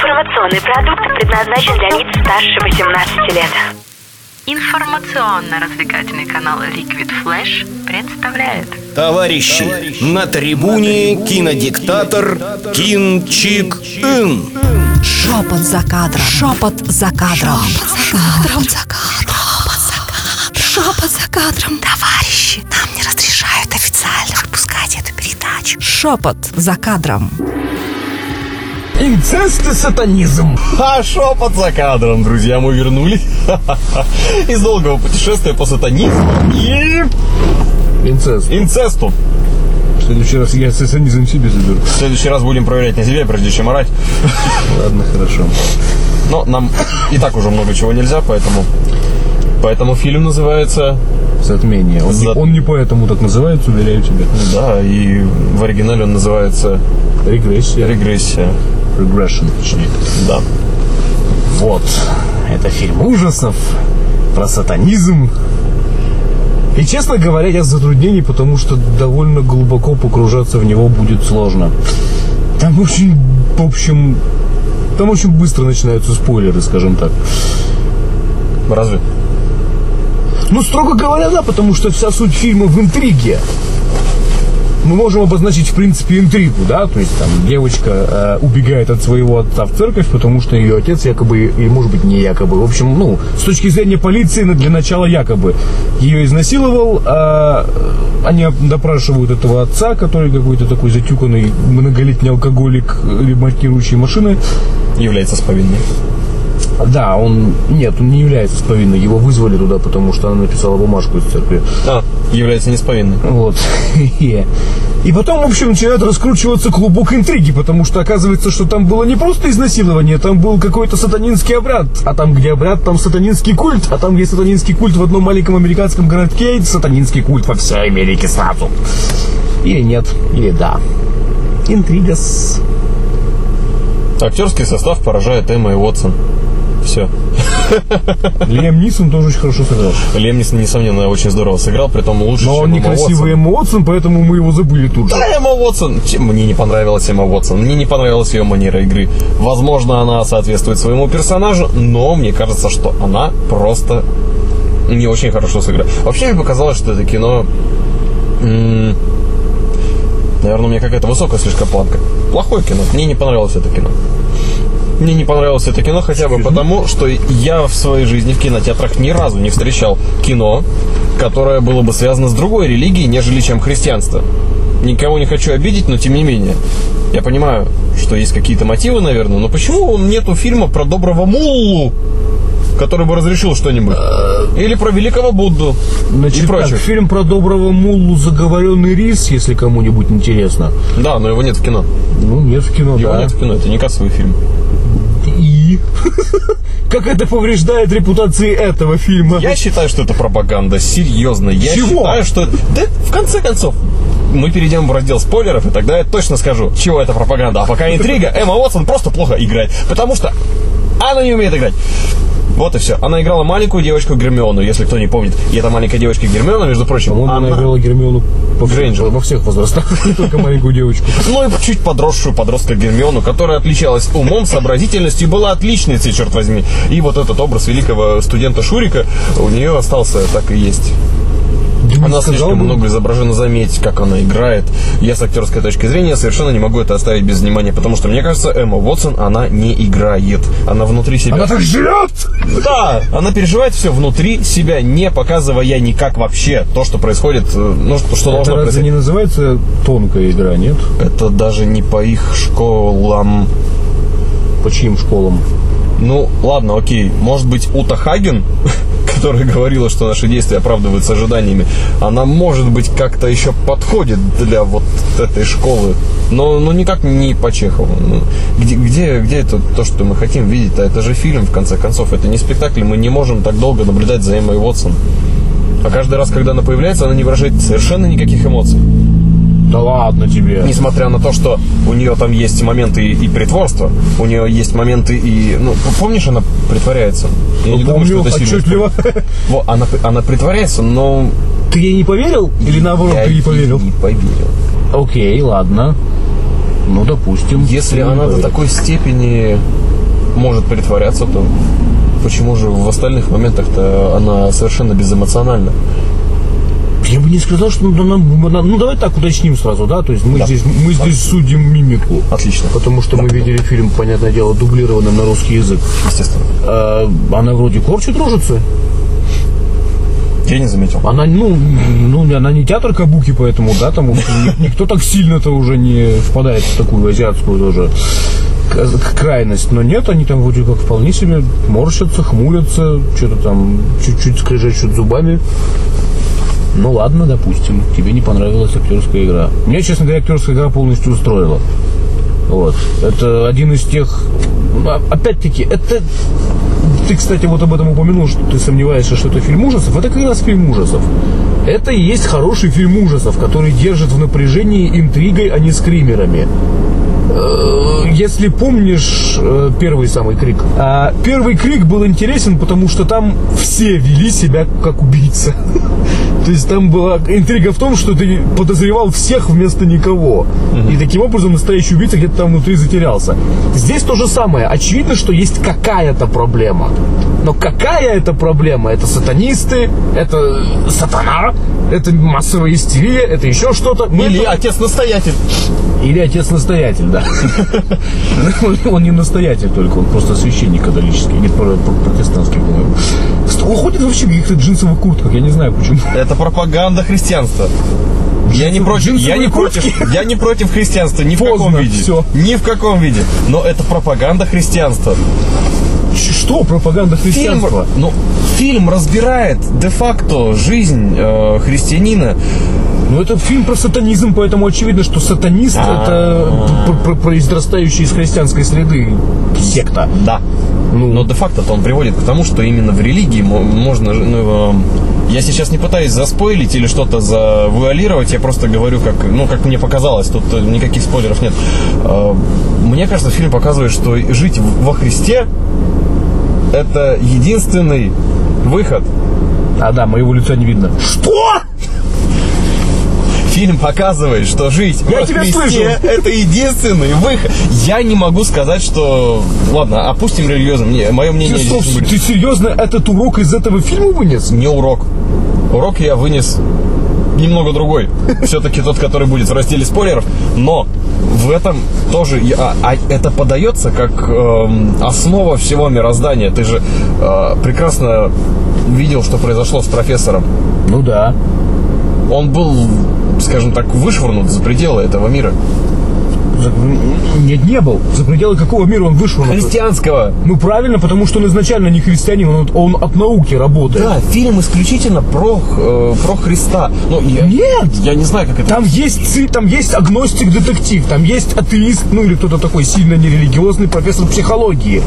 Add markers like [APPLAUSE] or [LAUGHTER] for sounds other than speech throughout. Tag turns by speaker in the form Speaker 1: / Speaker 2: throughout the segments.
Speaker 1: Информационный продукт предназначен для лиц старше 18 лет.
Speaker 2: Информационно-развлекательный канал Liquid Flash представляет
Speaker 3: Товарищи, на трибуне кинодиктатор Кин Чик Ин.
Speaker 4: Шепот за кадром. Шепот за кадром. Шепот за кадром. Шепот за кадром. Товарищи, нам не разрешают официально выпускать эту передачу. Шепот за кадром.
Speaker 5: Инцест и сатанизм.
Speaker 6: А шепот за кадром, друзья, мы вернулись [LAUGHS] из долгого путешествия по сатанизму и
Speaker 5: Инцест.
Speaker 6: инцесту.
Speaker 5: В следующий раз я сатанизм себе заберу.
Speaker 6: В следующий раз будем проверять на себе, прежде чем орать.
Speaker 5: Ладно, хорошо.
Speaker 6: Но нам и так уже много чего нельзя, поэтому... Поэтому фильм называется...
Speaker 5: Затмение. Он, не,
Speaker 6: Зат-
Speaker 5: он не поэтому так называется, уверяю тебя.
Speaker 6: Да, и в оригинале он называется
Speaker 5: Регрессия.
Speaker 6: «Регрессия».
Speaker 5: Regression, точнее.
Speaker 6: Да.
Speaker 5: Вот. Это фильм ужасов про сатанизм. И, честно говоря, я в затруднении, потому что довольно глубоко погружаться в него будет сложно. Там очень, в общем, там очень быстро начинаются спойлеры, скажем так.
Speaker 6: Разве?
Speaker 5: Ну, строго говоря, да, потому что вся суть фильма в интриге. Мы можем обозначить, в принципе, интригу, да, то есть там девочка э, убегает от своего отца в церковь, потому что ее отец якобы, или может быть не якобы, в общем, ну, с точки зрения полиции, для начала якобы ее изнасиловал, а они допрашивают этого отца, который какой-то такой затюканный многолетний алкоголик, ремонтирующий машины,
Speaker 6: Является с повинной.
Speaker 5: Да, он, нет, он не является с повинной, его вызвали туда, потому что она написала бумажку из церкви.
Speaker 6: А, является не с повинной.
Speaker 5: Вот. [LAUGHS] И потом, в общем, начинает раскручиваться клубок интриги, потому что оказывается, что там было не просто изнасилование, там был какой-то сатанинский обряд. А там, где обряд, там сатанинский культ. А там, где сатанинский культ в одном маленьком американском городке, сатанинский культ во всей Америке сразу. Или нет, или да. Интрига с...
Speaker 6: Актерский состав поражает Эмма и Уотсон. Все.
Speaker 5: Лиам Нисон тоже очень хорошо сыграл.
Speaker 6: Лем, нес- несомненно, очень здорово сыграл, притом лучше,
Speaker 5: Но
Speaker 6: чем
Speaker 5: он
Speaker 6: Эмма
Speaker 5: некрасивый
Speaker 6: Уотсон.
Speaker 5: эмоций, поэтому мы его забыли тут же.
Speaker 6: Да, Эмма Уотсон. Мне не понравилась Эмма Уотсон. Мне не понравилась ее манера игры. Возможно, она соответствует своему персонажу, но мне кажется, что она просто не очень хорошо сыграла. Вообще, мне показалось, что это кино... м, Наверное, у меня какая-то высокая слишком планка. Плохое кино. Мне не понравилось это кино. Мне не понравилось это кино хотя бы потому, что я в своей жизни в кинотеатрах ни разу не встречал кино, которое было бы связано с другой религией, нежели чем христианство. Никого не хочу обидеть, но тем не менее. Я понимаю, что есть какие-то мотивы, наверное, но почему нету фильма про доброго муллу, который бы разрешил что-нибудь? Или про великого Будду
Speaker 5: Значит,
Speaker 6: и прочее.
Speaker 5: так, фильм про доброго муллу «Заговоренный рис», если кому-нибудь интересно.
Speaker 6: Да, но его нет в кино.
Speaker 5: Ну, нет в кино,
Speaker 6: Его
Speaker 5: да.
Speaker 6: нет в кино, это не кассовый фильм.
Speaker 5: И? [LAUGHS] Как это повреждает репутации этого фильма?
Speaker 6: Я считаю, что это пропаганда. Серьезно. Я
Speaker 5: Чего?
Speaker 6: считаю, что... Да, в конце концов, мы перейдем в раздел спойлеров, и тогда я точно скажу, чего это пропаганда. А пока интрига, Эмма Уотсон просто плохо играет. Потому что она не умеет играть. Вот и все. Она играла маленькую девочку Гермиону, если кто не помнит. И эта маленькая девочка Гермиона, между прочим,
Speaker 5: По-моему, она
Speaker 6: она...
Speaker 5: играла Гермиону по
Speaker 6: Грейнджер.
Speaker 5: во всех возрастах, [LAUGHS] не только маленькую девочку.
Speaker 6: Ну и чуть подросшую подростка Гермиону, которая отличалась умом, сообразительностью и была отличницей, черт возьми. И вот этот образ великого студента Шурика у нее остался так и есть. Она
Speaker 5: сказал
Speaker 6: слишком
Speaker 5: бы.
Speaker 6: много изображена, заметить, как она играет. Я с актерской точки зрения совершенно не могу это оставить без внимания, потому что, мне кажется, Эмма Уотсон, она не играет. Она внутри себя...
Speaker 5: Она так живет!
Speaker 6: Да, она переживает все внутри себя, не показывая никак вообще то, что происходит, э, ну, что, что
Speaker 5: Это
Speaker 6: должно
Speaker 5: разве
Speaker 6: происходить.
Speaker 5: не называется тонкая игра, нет?
Speaker 6: Это даже не по их школам.
Speaker 5: По чьим школам?
Speaker 6: Ну, ладно, окей. Может быть, Ута Хаген, [LAUGHS] которая говорила, что наши действия оправдываются ожиданиями, она, может быть, как-то еще подходит для вот этой школы. Но, но никак не по Чехову. Ну, где, где, где это то, что мы хотим видеть? А это же фильм, в конце концов. Это не спектакль. Мы не можем так долго наблюдать за Эммой Уотсон. А каждый раз, когда она появляется, она не выражает совершенно никаких эмоций.
Speaker 5: Да ладно тебе.
Speaker 6: Несмотря на то, что у нее там есть моменты и, притворства, у нее есть моменты и... Ну, помнишь, она притворяется? Я не думаю, что
Speaker 5: Помню
Speaker 6: это сильно
Speaker 5: отчетливо.
Speaker 6: испортит. Во, она, она притворяется, но...
Speaker 5: Ты ей не поверил? Или наоборот,
Speaker 6: я
Speaker 5: ты ей поверил?
Speaker 6: не поверил.
Speaker 5: Окей, ладно. Ну, допустим.
Speaker 6: Если
Speaker 5: не
Speaker 6: она до такой степени может притворяться, то почему же в остальных моментах-то она совершенно безэмоциональна?
Speaker 5: Я бы не сказал, что ну, нам- ну давай так уточним сразу, да, то есть мы
Speaker 6: Да.
Speaker 5: здесь мы здесь судим мимику.
Speaker 6: Отлично.
Speaker 5: Потому что мы видели фильм, понятное дело, дублированным на русский язык.
Speaker 6: Естественно.
Speaker 5: А, она вроде корчит рожицы.
Speaker 6: Я не заметил.
Speaker 5: Она, ну, ну, она не театр кабуки, поэтому, да, там никто так сильно-то уже не впадает в такую азиатскую тоже крайность. Но нет, они там вроде как вполне себе морщатся, хмурятся, что-то там чуть-чуть скрежещут зубами. Ну ладно, допустим, тебе не понравилась актерская игра. Мне, честно говоря, актерская игра полностью устроила. Вот. Это один из тех... ну, а- Опять-таки, это... Ты, кстати, вот об этом упомянул, что ты сомневаешься, что это фильм ужасов. Это как раз фильм ужасов. Это и есть хороший фильм ужасов, который держит в напряжении интригой, а не скримерами. Э, Если помнишь э, первый самый крик, а, первый крик был интересен, потому что там все вели себя как убийца. [LAUGHS] То есть там была интрига в том, что ты подозревал всех вместо никого. И таким образом настоящий убийца где-то там внутри затерялся. Здесь то же самое. Очевидно, что есть какая-то проблема. Но какая это проблема? Это сатанисты, это сатана, это массовая истерия, это еще что-то. Мы
Speaker 6: Или
Speaker 5: это-
Speaker 6: отец-настоятель.
Speaker 5: или отец-настоятель, да. [LAUGHS] Он- не настоятель только, он просто священник католический, нет, про- про- протестантский, по-моему. Он ходит вообще в каких-то джинсовых куртках, я не знаю почему.
Speaker 6: Это пропаганда христианства. Я не против, я не против, я не против христианства ни в
Speaker 5: Поздно,
Speaker 6: каком виде.
Speaker 5: всё.
Speaker 6: Ни в каком виде. Но это пропаганда христианства.
Speaker 5: Что пропаганда
Speaker 6: Фильм,
Speaker 5: христианства?
Speaker 6: ну, фильм разбирает де-факто жизнь э, христианина.
Speaker 5: Ну, это фильм про сатанизм, поэтому очевидно, что сатанист
Speaker 6: А.
Speaker 5: это пр- пр- произрастающая из христианской среды секта.
Speaker 6: Да.
Speaker 5: Ну.
Speaker 6: Но де-факто он приводит к тому, что именно в религии мо- можно... Ну, э, я сейчас не пытаюсь заспойлить или что-то завуалировать, я просто говорю, как, ну, как мне показалось, тут э, никаких спойлеров нет. Э, Мне кажется, фильм показывает, что жить во Христе это единственный выход.
Speaker 5: А да, моего лица не видно. Что?
Speaker 6: Фильм показывает, что жить
Speaker 5: Я
Speaker 6: во
Speaker 5: тебя
Speaker 6: Христе
Speaker 5: слышу.
Speaker 6: это единственный выход. Я не могу сказать, что... Ладно, опустим религиозным. Не, мое мнение
Speaker 5: Ты,
Speaker 6: здесь
Speaker 5: стоп,
Speaker 6: не будет.
Speaker 5: ты серьезно этот урок из этого фильма вынес?
Speaker 6: не урок. Урок я вынес немного другой. [LAUGHS] Все-таки тот, который будет в разделе спойлеров. Но в этом тоже... я- а это подается как эм, основа всего мироздания. Ты же э, прекрасно видел, что произошло с профессором.
Speaker 5: Ну да.
Speaker 6: Он был, скажем так, вышвырнут за пределы этого мира.
Speaker 5: За- Нет, не был. За пределы какого мира он вышел?
Speaker 6: Христианского.
Speaker 5: Ну правильно, потому что он изначально не христианин, он, он от науки работает.
Speaker 6: Да, фильм исключительно про, э, про Христа. Ну, я,
Speaker 5: Нет!
Speaker 6: Я не знаю, как это...
Speaker 5: Там есть, ци- там есть агностик-детектив, там есть атеист, ну или кто-то такой сильно нерелигиозный профессор психологии.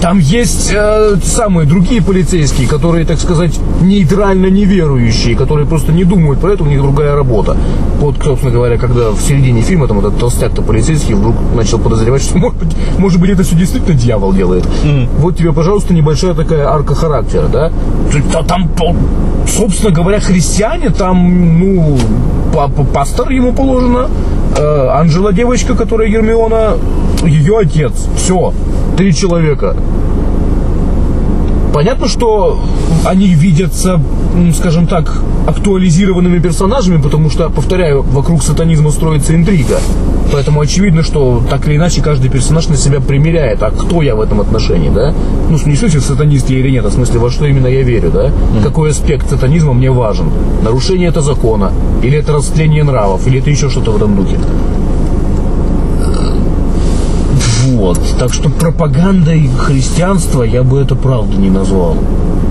Speaker 5: Там есть э, самые другие полицейские, которые, так сказать, нейтрально неверующие, которые просто не думают про это, у них другая работа. Вот, собственно говоря, когда в середине фильма там этот толстяк-то полицейский вдруг начал подозревать, что может быть, может быть это все действительно дьявол делает. Вот тебе, пожалуйста, небольшая такая арка характера, да? Там, собственно говоря, христиане, там, ну, па- па- пастор ему положено, э, Анжела девочка, которая Гермиона, ее отец. Все, три человека. Понятно, что они видятся, скажем так, актуализированными персонажами, потому что, повторяю, вокруг сатанизма строится интрига. Поэтому очевидно, что так или иначе каждый персонаж на себя примеряет, а кто я в этом отношении, да? Ну, не в смысле, сатанист я или нет, а в смысле, во что именно я верю, да? Какой аспект сатанизма мне важен? Нарушение это закона, или это растление нравов, или это еще что-то в этом духе. Вот. Так что пропагандой христианства я бы это правда не назвал.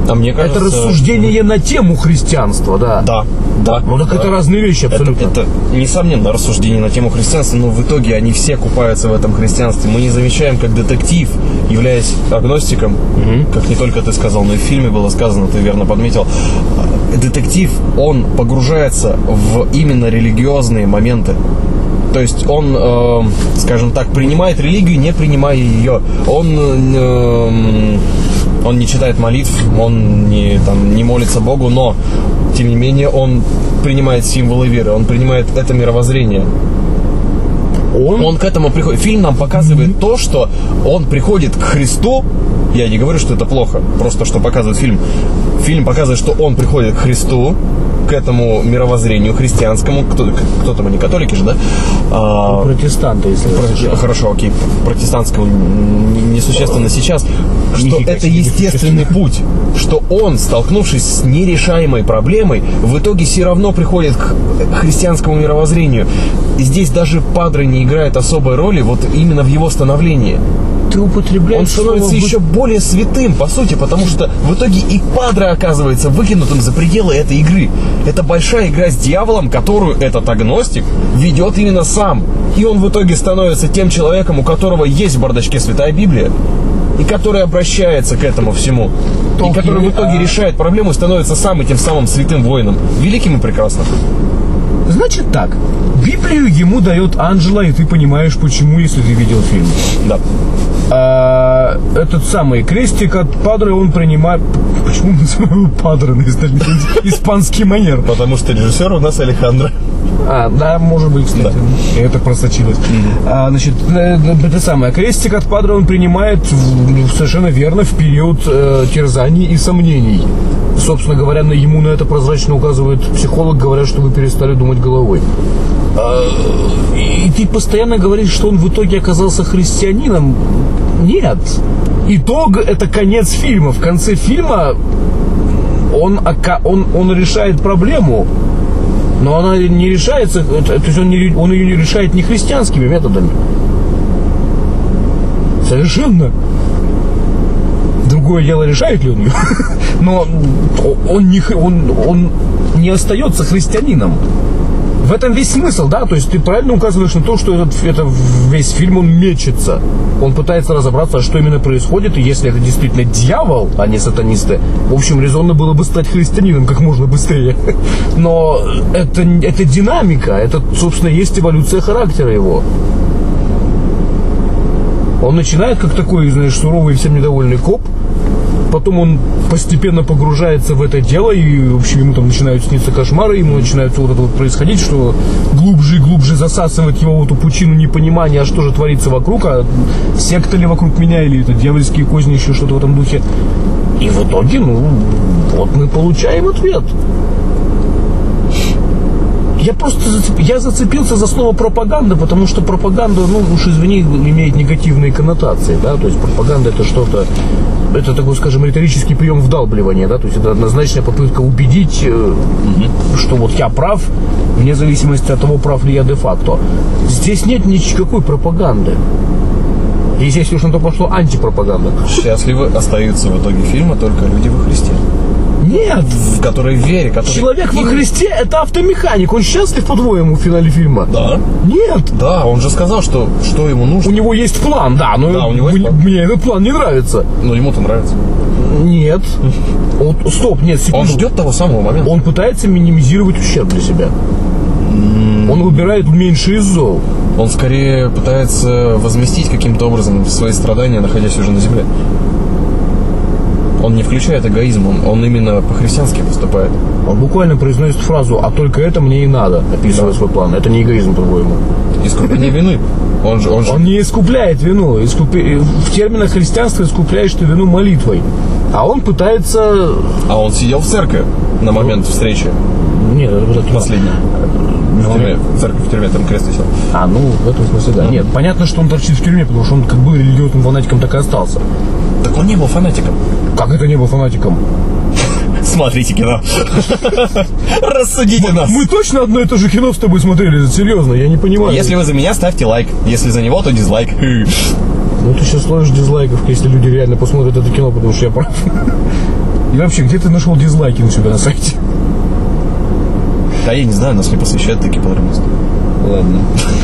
Speaker 6: А мне кажется...
Speaker 5: Это рассуждение на тему христианства, да.
Speaker 6: Да, да.
Speaker 5: Ну так
Speaker 6: да.
Speaker 5: это разные вещи
Speaker 6: Это,
Speaker 5: абсолютно.
Speaker 6: это, несомненно, рассуждение на тему христианства, но в итоге они все купаются в этом христианстве. Мы не замечаем, как детектив, являясь агностиком, как не только ты сказал, но и в фильме было сказано, ты верно подметил, детектив, он погружается в именно религиозные моменты. То есть он, э, скажем так, принимает религию, не принимая ее. Он, э, он не читает молитв, он не, там, не молится Богу, но, тем не менее, он принимает символы веры, он принимает это мировоззрение.
Speaker 5: Он,
Speaker 6: Он к этому приходит. Фильм нам показывает то, что он приходит к Христу. Я не говорю, что это плохо, просто что показывает фильм. Фильм показывает, что он приходит к Христу, к этому мировоззрению христианскому. Кто, кто там, они католики же, да? А,
Speaker 5: протестанты, если
Speaker 6: Про- Хорошо, окей, протестантского несущественно сейчас, что
Speaker 5: Нифига
Speaker 6: это естественный путь, что он, столкнувшись с нерешаемой проблемой, в итоге все равно приходит к христианскому мировоззрению. И здесь даже Падре не играет особой роли вот именно в его становлении.
Speaker 5: Ты употребляешь
Speaker 6: Он становится
Speaker 5: слово
Speaker 6: еще более святым, по сути, потому что в итоге и Падре оказывается выкинутым за пределы этой игры. Это большая игра с дьяволом, которую этот агностик ведет именно сам. И он в итоге становится тем человеком, у которого есть в бардачке Святая Библия, и который обращается к этому всему. И
Speaker 5: Толкин,
Speaker 6: который в итоге
Speaker 5: а-
Speaker 6: решает проблему и становится сам этим самым святым воином. Великим и прекрасным.
Speaker 5: Значит так, Библию ему дает Анжела, и ты понимаешь, почему, если ты видел фильм.
Speaker 6: Да.
Speaker 5: А, этот самый крестик от Падре он принимает... Почему мы называем его Падре на исп- испанский манер?
Speaker 6: Потому что режиссер у нас Алехандро.
Speaker 5: А, да, может быть, кстати. Это просочилось. А, значит, э, это самое. Крестик от Падре он принимает в- совершенно верно в период э, терзаний и сомнений. Собственно говоря, на ему на это прозрачно указывает психолог, говорят, что вы перестали думать головой. А, И ты постоянно говоришь, что он в итоге оказался христианином. Нет. Итог – это конец фильма. В конце фильма он, он, он решает проблему, но она не решается, э, то есть он, не, он ее не решает не христианскими методами. Совершенно. Другое дело, решает ли он ее. [LAUGHS] Но он не, он, он не остается христианином. В этом весь смысл, да? То есть ты правильно указываешь на то, что этот, это весь фильм, он мечется. Он пытается разобраться, что именно происходит, и если это действительно дьявол, а не сатанисты, в общем, резонно было бы стать христианином как можно быстрее. [LAUGHS] Но это, это динамика, это, собственно, есть эволюция характера его. Он начинает как такой, знаешь, суровый и всем недовольный коп, потом он постепенно погружается в это дело, и, в общем, ему там начинают сниться кошмары, ему начинает вот это вот происходить, что глубже и глубже засасывает его в эту пучину непонимания, а что же творится вокруг, а секта ли вокруг меня, или это дьявольские козни, еще что-то в этом духе. И в итоге, ну, вот мы получаем ответ. Я просто зацеп- я зацепился за слово пропаганда, потому что пропаганда, ну уж извини, имеет негативные коннотации, да, то есть пропаганда это что-то, это такой, скажем, риторический прием вдалбливания, да, то есть это однозначная попытка убедить, э, что вот я прав, вне зависимости от того, прав ли я де-факто. Здесь нет никакой пропаганды. И здесь уж на то пошло антипропаганда.
Speaker 6: Счастливы остаются в итоге фильма только люди во Христе.
Speaker 5: Нет!
Speaker 6: В которые вере, которые...
Speaker 5: Человек во Христе это автомеханик. Он счастлив, по-твоему, в финале фильма?
Speaker 6: Да.
Speaker 5: Нет!
Speaker 6: Да, он же сказал, что, что ему
Speaker 5: У
Speaker 6: нужно.
Speaker 5: него есть план, да, но
Speaker 6: Да, у него есть
Speaker 5: мне,
Speaker 6: план.
Speaker 5: мне этот план не нравится.
Speaker 6: Но ему-то нравится.
Speaker 5: Нет. Вот, стоп, нет, секунду.
Speaker 6: Он ждет того самого момента.
Speaker 5: Он пытается минимизировать ущерб для себя. Он выбирает меньше из зол.
Speaker 6: Он скорее пытается возместить каким-то образом свои страдания, находясь уже на земле. Он не включает эгоизм, он, он именно по-христиански поступает.
Speaker 5: Он буквально произносит фразу «а только это мне и надо», описывая свой план. Это не эгоизм, по-твоему.
Speaker 6: Искупление [LAUGHS] вины. Он же, он же
Speaker 5: Он не искупляет вину. Искупи- В терминах христианства искупляешь ты вину молитвой. А он пытается...
Speaker 6: А он сидел в церкви на момент встречи
Speaker 5: Нет, это
Speaker 6: последней. В тюрьме, в церкви в тюрьме там крест висел.
Speaker 5: А, ну, в этом смысле, да. Нет, понятно, что он торчит в тюрьме, потому что он как был религиозным фанатиком, так и остался.
Speaker 6: Так он не был фанатиком.
Speaker 5: Как это не был фанатиком?
Speaker 6: Смотрите кино. [LAUGHS] Рассудите нас.
Speaker 5: Мы точно одно и то же кино с тобой смотрели, серьезно, я не понимаю.
Speaker 6: Если вы за меня, ставьте лайк. Если за него, то дизлайк.
Speaker 5: Ну, ты сейчас сложишь дизлайков, если люди реально посмотрят это кино, потому что я прав. И вообще, где ты нашел дизлайки у себя на сайте?
Speaker 6: Да я не знаю, нас не посвящают такие подробности.
Speaker 5: Ладно.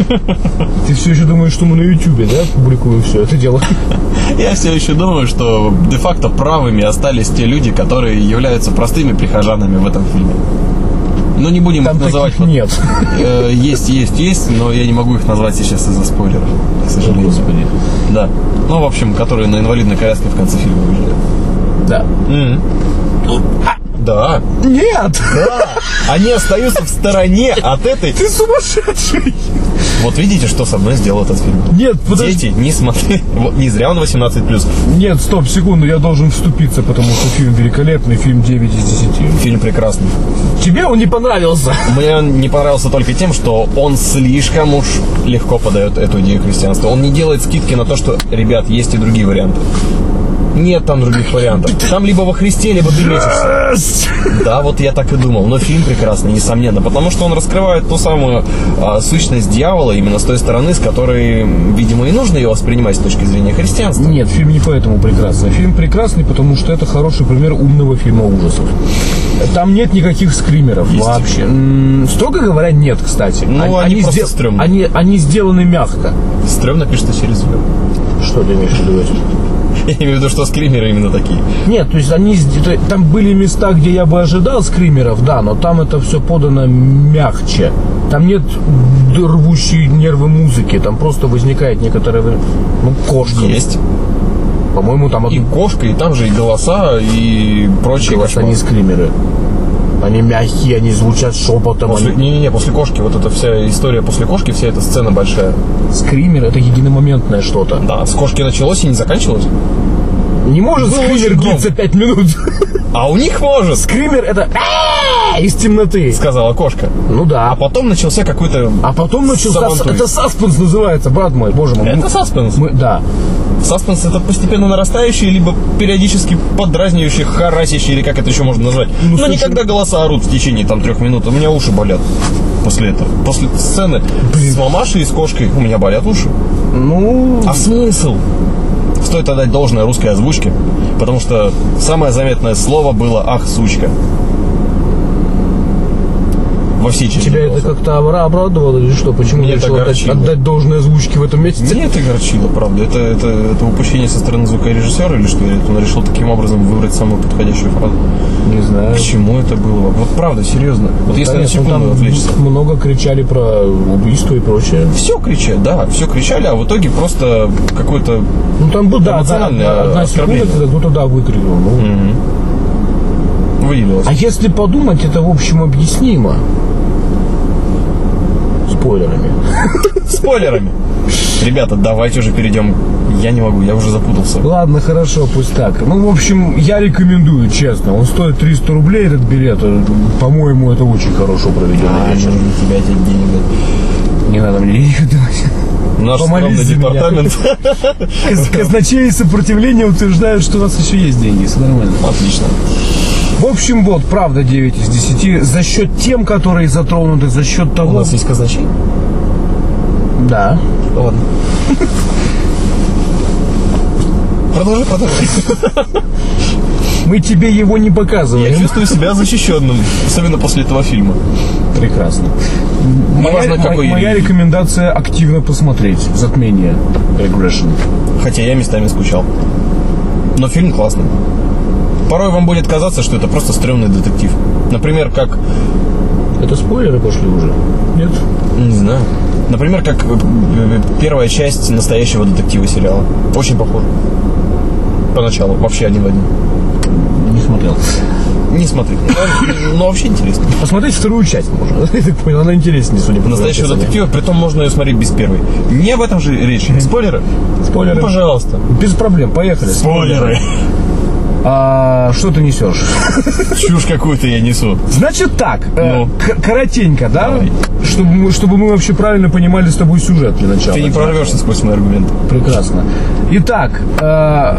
Speaker 5: [LAUGHS] Ты все еще думаешь, что мы на Ютубе, да, публикуем все это дело? [LAUGHS]
Speaker 6: Я все еще думаю, что де-факто правыми остались те люди, которые являются простыми прихожанами в этом фильме. Но не будем
Speaker 5: Там
Speaker 6: их называть.
Speaker 5: таких нет.
Speaker 6: Э, Есть, есть, есть, но я не могу их назвать сейчас из-за спойлеров, к сожалению.
Speaker 5: Господи.
Speaker 6: Да. Ну, в общем, которые на инвалидной коляске в конце фильма уезжают.
Speaker 5: Да.
Speaker 6: Да.
Speaker 5: Нет!
Speaker 6: Они остаются в стороне от этой...
Speaker 5: Ты сумасшедший!
Speaker 6: Вот видите, что со мной сделал этот фильм.
Speaker 5: Нет, подожди.
Speaker 6: Дети, не смотри. Вот Не зря он 18+.
Speaker 5: Нет, стоп, секунду, я должен вступиться, потому что фильм великолепный, фильм 9 из 10.
Speaker 6: Фильм прекрасный.
Speaker 5: Тебе он не понравился?
Speaker 6: Мне он не понравился только тем, что он слишком уж легко подает эту идею христианства. Он не делает скидки на то, что, ребят, есть и другие варианты. Нет там других вариантов. Там либо во Христе, либо ты мечешься. Да, вот я так и думал. Но фильм прекрасный, несомненно. Потому что он раскрывает ту самую а, сущность дьявола именно с той стороны, с которой, видимо, и нужно ее воспринимать с точки зрения христианства.
Speaker 5: Нет, фильм не поэтому прекрасный. Фильм прекрасный, потому что это хороший пример умного фильма ужасов. Там нет никаких скримеров вообще. М, Строго говоря, нет, кстати.
Speaker 6: Ну, они просто стрёмные.
Speaker 5: они, они сделаны мягко.
Speaker 6: Стрёмно пишется через «ё».
Speaker 5: Что ты имеешь в виду этим?
Speaker 6: Я имею в виду, что скримеры именно такие.
Speaker 5: Нет, то есть они там были места, где я бы ожидал скримеров, да, но там это все подано мягче. Там нет рвущей нервы музыки, там просто возникает некоторое. Ну, кошка.
Speaker 6: Есть.
Speaker 5: По-моему, там
Speaker 6: И кошка, и там же и голоса, и прочие
Speaker 5: Мне кажется, они скримеры. Они мягкие, они звучат шепотом.
Speaker 6: После,
Speaker 5: они-
Speaker 6: не-не-не, после кошки, вот эта вся история после кошки, вся эта сцена большая.
Speaker 5: Скример это единомоментное что-то.
Speaker 6: Да, с кошки началось и не заканчивалось.
Speaker 5: Не может скример длиться пять минут.
Speaker 6: А у них может,
Speaker 5: Скример это «А-а-а» из темноты.
Speaker 6: сказала кошка.
Speaker 5: Ну да.
Speaker 6: А потом начался какой-то...
Speaker 5: А потом начался...
Speaker 6: Сабантуй.
Speaker 5: Это саспенс называется, брат мой, боже мой.
Speaker 6: Это саспенс.
Speaker 5: Мы, да.
Speaker 6: Саспенс это постепенно нарастающий, либо периодически подразнивающий, харасящий, или как это еще можно назвать. Но
Speaker 5: слушай-
Speaker 6: не когда голоса орут в течение там трех минут. У меня уши болят после этого. После сцены с мамашей и с кошкой у меня болят уши.
Speaker 5: Ну,
Speaker 6: А смысл? Стоит отдать должное русской озвучке, потому что самое заметное слово было «ах, сучка». Во всей части.
Speaker 5: тебя это как-то обра- обрадовало или что? Почему
Speaker 6: это
Speaker 5: решил отдать, отдать должное озвучке в этом месяце?
Speaker 6: Мне это огорчило, правда. Это, это, это упущение со стороны звукорежиссера или что? Или он решил таким образом выбрать самую подходящую фразу?
Speaker 5: Не знаю.
Speaker 6: К чему это было? Вот правда, серьезно. Вот если на
Speaker 5: Конечно,
Speaker 6: секунду
Speaker 5: там
Speaker 6: отвлечься.
Speaker 5: много кричали про убийство и прочее.
Speaker 6: Все кричали, да, все кричали, а в итоге просто какой-то...
Speaker 5: Ну там был, да, одна,
Speaker 6: Эмоциональное
Speaker 5: одна секунда, когда кто-то да выкрикнул. Ну.
Speaker 6: Выявилось.
Speaker 5: А если подумать, это в общем объяснимо. Спойлерами. [LAUGHS]
Speaker 6: Спойлерами. Ребята, давайте уже перейдем. Я не могу, я уже запутался.
Speaker 5: Ладно, хорошо, пусть так. Ну, в общем, я рекомендую, честно. Он стоит 300 рублей, этот билет. По-моему, это очень хорошо проведенный вечер.
Speaker 6: тебя эти деньги.
Speaker 5: Не надо мне денег давать.
Speaker 6: Наш
Speaker 5: Помолись
Speaker 6: департамент.
Speaker 5: Каз- Казначей сопротивления утверждают, что у нас еще есть деньги. Все нормально.
Speaker 6: Отлично.
Speaker 5: В общем, вот, правда, 9 из 10. За счет тем, которые затронуты, за счет
Speaker 6: У
Speaker 5: того...
Speaker 6: нас есть казначей?
Speaker 5: Да.
Speaker 6: Ладно. Продолжи, продолжи.
Speaker 5: Мы тебе его не
Speaker 6: Я
Speaker 5: показываем.
Speaker 6: чувствую себя защищенным, особенно после этого фильма.
Speaker 5: Прекрасно. Моя,
Speaker 6: какой
Speaker 5: моя рекомендация активно посмотреть. Затмение. Regression.
Speaker 6: Хотя я местами скучал. Но фильм классный. Порой вам будет казаться, что это просто стрёмный детектив. Например, как...
Speaker 5: Это спойлеры пошли уже? Нет?
Speaker 6: Не знаю. Например, как э, э, первая часть настоящего детектива сериала. Очень похож. Поначалу. Вообще один в один.
Speaker 5: Не смотрел.
Speaker 6: Не смотри. Но, но вообще интересно.
Speaker 5: Посмотреть вторую часть можно. [LAUGHS] Я так понял, она интереснее, судя по
Speaker 6: Настоящего детектива, притом можно ее смотреть без первой. Не об этом же речь. Спойлеры?
Speaker 5: Спойлеры.
Speaker 6: Ну, пожалуйста.
Speaker 5: Без проблем, поехали. А, что ты несешь?
Speaker 6: Чушь какую-то я несу.
Speaker 5: Значит так, э,
Speaker 6: Ну.
Speaker 5: коротенько, да?
Speaker 6: Давай.
Speaker 5: Чтобы мы, чтобы мы вообще правильно понимали с тобой сюжет для начала.
Speaker 6: Ты не прорвешься сквозь мои аргументы.
Speaker 5: Прекрасно. Итак, э,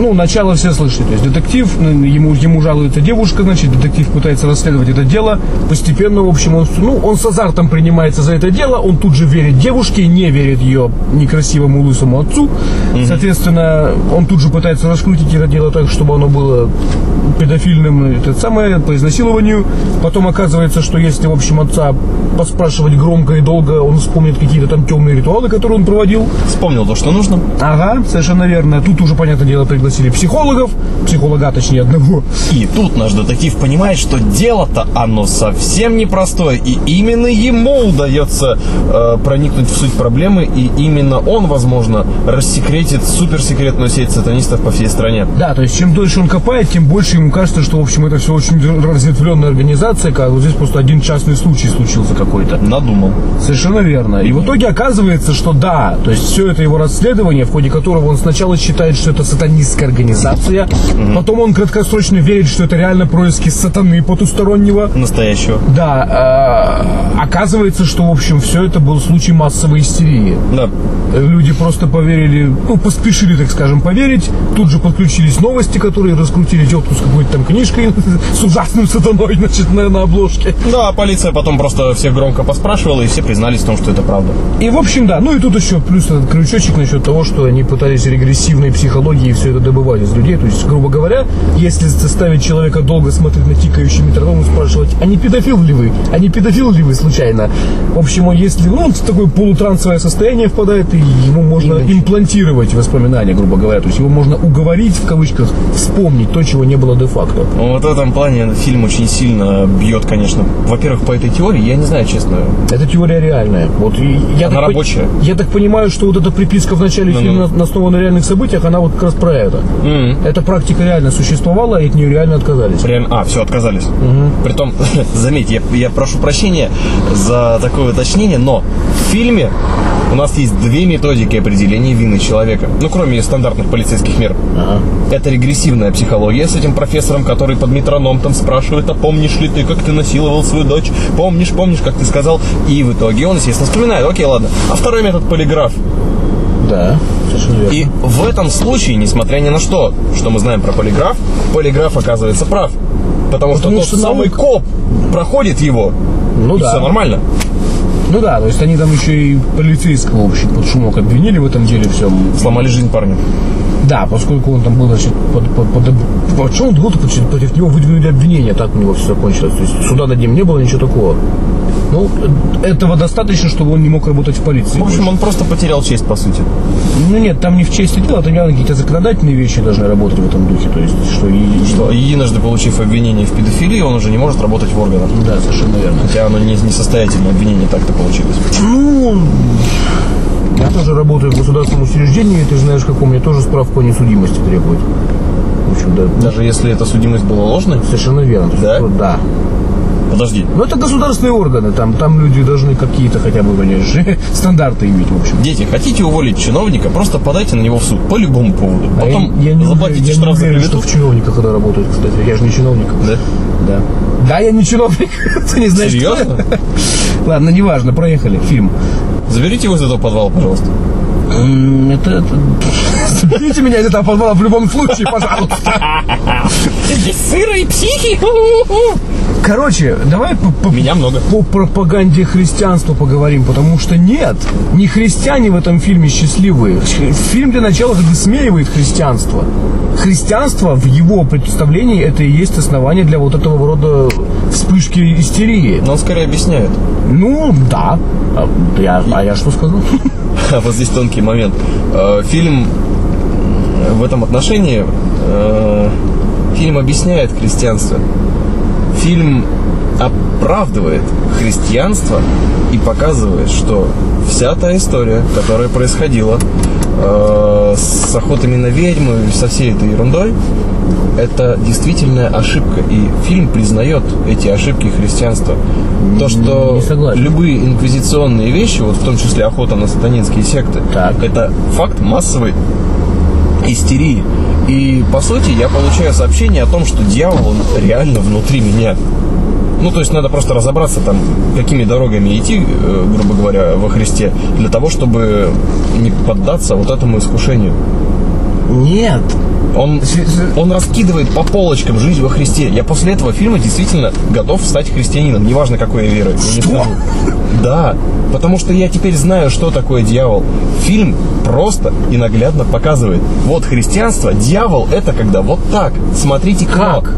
Speaker 5: ну, начало все слышали. То есть детектив, ну, ему, ему жалуется девушка, значит, детектив пытается расследовать это дело. Постепенно, в общем, он, ну, он с азартом принимается за это дело, он тут же верит девушке, не верит ее некрасивому лысому отцу. Соответственно, он тут же пытается раскрутить это дело так, чтобы оно было педофильным, это самое, по изнасилованию. Потом оказывается, что если, в общем, отца поспрашивать громко и долго, он вспомнит какие-то там темные ритуалы, которые он проводил.
Speaker 6: Вспомнил то, что нужно.
Speaker 5: Ага, совершенно верно. Тут уже, понятное дело, пригласили пригласили психологов, психолога, точнее, одного.
Speaker 6: И тут наш детектив понимает, что дело-то оно совсем непростое, и именно ему удается э, проникнуть в суть проблемы, и именно он, возможно, рассекретит суперсекретную сеть сатанистов по всей стране.
Speaker 5: Да, то есть чем дольше он копает, тем больше ему кажется, что, в общем, это все очень разветвленная организация, как вот здесь просто один частный случай случился какой-то.
Speaker 6: Надумал.
Speaker 5: Совершенно верно. И в итоге оказывается, что да, то есть все это его расследование, в ходе которого он сначала считает, что это сатанистская организация, потом он краткосрочно верит, что это реально происки сатаны потустороннего.
Speaker 6: Настоящего.
Speaker 5: Да, э, оказывается, что, в общем, все это был случай массовой истерии.
Speaker 6: Да.
Speaker 5: Люди просто поверили, ну, поспешили, так скажем, поверить. Тут же подключились новости, которые раскрутили тетку с какой-то там книжкой [LAUGHS] с ужасным сатаной, значит, на, на обложке.
Speaker 6: Да, а полиция потом просто всех громко поспрашивала, и все признались в том, что это правда.
Speaker 5: И, в общем, да. Ну, и тут еще плюс этот крючочек насчет того, что они пытались регрессивной психологией все это добывать из людей. То есть, грубо говоря, если заставить человека долго смотреть на тикающий метроном и спрашивать, а не педофил ли вы? А не педофил ли вы случайно? В общем, он, если ну, он в такое полутрансовое состояние впадает, и ему можно имплантировать воспоминания, грубо говоря. То есть его можно уговорить, в кавычках, вспомнить то, чего не было де-факто.
Speaker 6: Ну, вот в этом плане фильм очень сильно бьет, конечно. Во-первых, по этой теории, я не знаю, честно.
Speaker 5: Это теория реальная. Вот я
Speaker 6: Она рабочая.
Speaker 5: Я так понимаю, что вот эта приписка в начале
Speaker 6: Ну-ну.
Speaker 5: фильма на- основана на реальных событиях, она вот как раз про это.
Speaker 6: М.
Speaker 5: Эта практика реально существовала, и от нее реально отказались.
Speaker 6: Реально, а, все, отказались. Притом, [LAUGHS] заметь, я, я прошу прощения за такое уточнение, но в фильме у нас есть две методики определения вины человека. Ну, кроме стандартных полицейских мер. Это регрессивная психология с этим профессором, который под метроном там спрашивает, а помнишь ли ты, как ты насиловал свою дочь? Помнишь, помнишь, как ты сказал? И в итоге он, естественно, вспоминает. Окей, ладно. А второй метод полиграф.
Speaker 5: Да.
Speaker 6: И в этом случае, несмотря ни на что, что мы знаем про полиграф, полиграф оказывается прав. Потому,
Speaker 5: Потому
Speaker 6: что
Speaker 5: что
Speaker 6: тот самый
Speaker 5: наука.
Speaker 6: коп проходит его.
Speaker 5: Ну
Speaker 6: и
Speaker 5: да.
Speaker 6: все нормально.
Speaker 5: Ну да, то есть они там еще и полицейского, в общем, под шумок обвинили в этом деле всем.
Speaker 6: Сломали жизнь парню.
Speaker 5: Да, поскольку он там был, значит, под, под, под, под- что он был, против, против него выдвинули обвинения, так у него все закончилось. То есть суда над ним не было, ничего такого. Ну, этого достаточно, чтобы он не мог работать в полиции.
Speaker 6: В общем, он просто потерял честь, по сути.
Speaker 5: Ну нет, там не в чести дела, там реально какие-то законодательные вещи должны работать в этом духе. То есть, что и...
Speaker 6: Что единожды получив обвинение в педофилии, он уже не может работать в органах.
Speaker 5: Да, совершенно верно.
Speaker 6: Хотя оно не несостоятельное обвинение так-то получилось.
Speaker 5: Ну, я тоже работаю в государственном учреждении, и ты знаешь, как у меня тоже справку о несудимости требует. В общем, да.
Speaker 6: Даже если эта судимость была ложной?
Speaker 5: Совершенно верно. То есть,
Speaker 6: Да? Подожди.
Speaker 5: Но это государственные органы, там, там люди должны какие-то хотя бы, конечно, [LAUGHS] стандарты иметь, в общем.
Speaker 6: Дети, хотите уволить чиновника, просто подайте на него в суд по любому поводу.
Speaker 5: А
Speaker 6: Потом
Speaker 5: я, я не
Speaker 6: заплатите
Speaker 5: я не
Speaker 6: штраф за
Speaker 5: уверен, что
Speaker 6: клевету.
Speaker 5: в чиновниках это работает, кстати. Я же не чиновник.
Speaker 6: Да?
Speaker 5: Да. Да, я не чиновник. [LAUGHS] Ты не знаешь,
Speaker 6: Серьезно? [LAUGHS]
Speaker 5: Ладно, неважно, проехали. Фильм.
Speaker 6: Заберите его из этого подвала, пожалуйста.
Speaker 5: Это, это... Заберите меня из этого подвала в любом случае, пожалуйста.
Speaker 6: И психи.
Speaker 5: Короче, давай по, по-
Speaker 6: Меня много.
Speaker 5: по пропаганде христианства поговорим, потому что нет, не христиане в этом фильме счастливые. Фильм для начала высмеивает христианство. Христианство в его представлении это и есть основание для вот этого рода вспышки истерии.
Speaker 6: Но он скорее объясняет.
Speaker 5: Ну, да. А я, а я что сказал? [LAUGHS]
Speaker 6: А вот здесь тонкий момент. Э, Фильм в этом отношении э, фильм объясняет христианство. Фильм оправдывает христианство и показывает, что вся та история, которая происходила э, с охотами на ведьму и со всей этой ерундой, это действительная ошибка. И фильм признает эти ошибки христианства. То, что любые инквизиционные вещи, вот в том числе охота на сатанинские секты,
Speaker 5: Так.
Speaker 6: это факт массовой истерии. И по сути я получаю сообщение о том, что дьявол он реально внутри меня. Ну, то есть надо просто разобраться там, какими дорогами идти, э, грубо говоря, во Христе, для того, чтобы не поддаться вот этому искушению.
Speaker 5: Нет.
Speaker 6: Он, он раскидывает по полочкам жизнь во Христе. Я после этого фильма действительно готов стать христианином, неважно какой я веры. Я. Да, потому что я теперь знаю, что такое дьявол. Фильм просто и наглядно показывает. Вот христианство, дьявол это когда вот так. Смотрите как.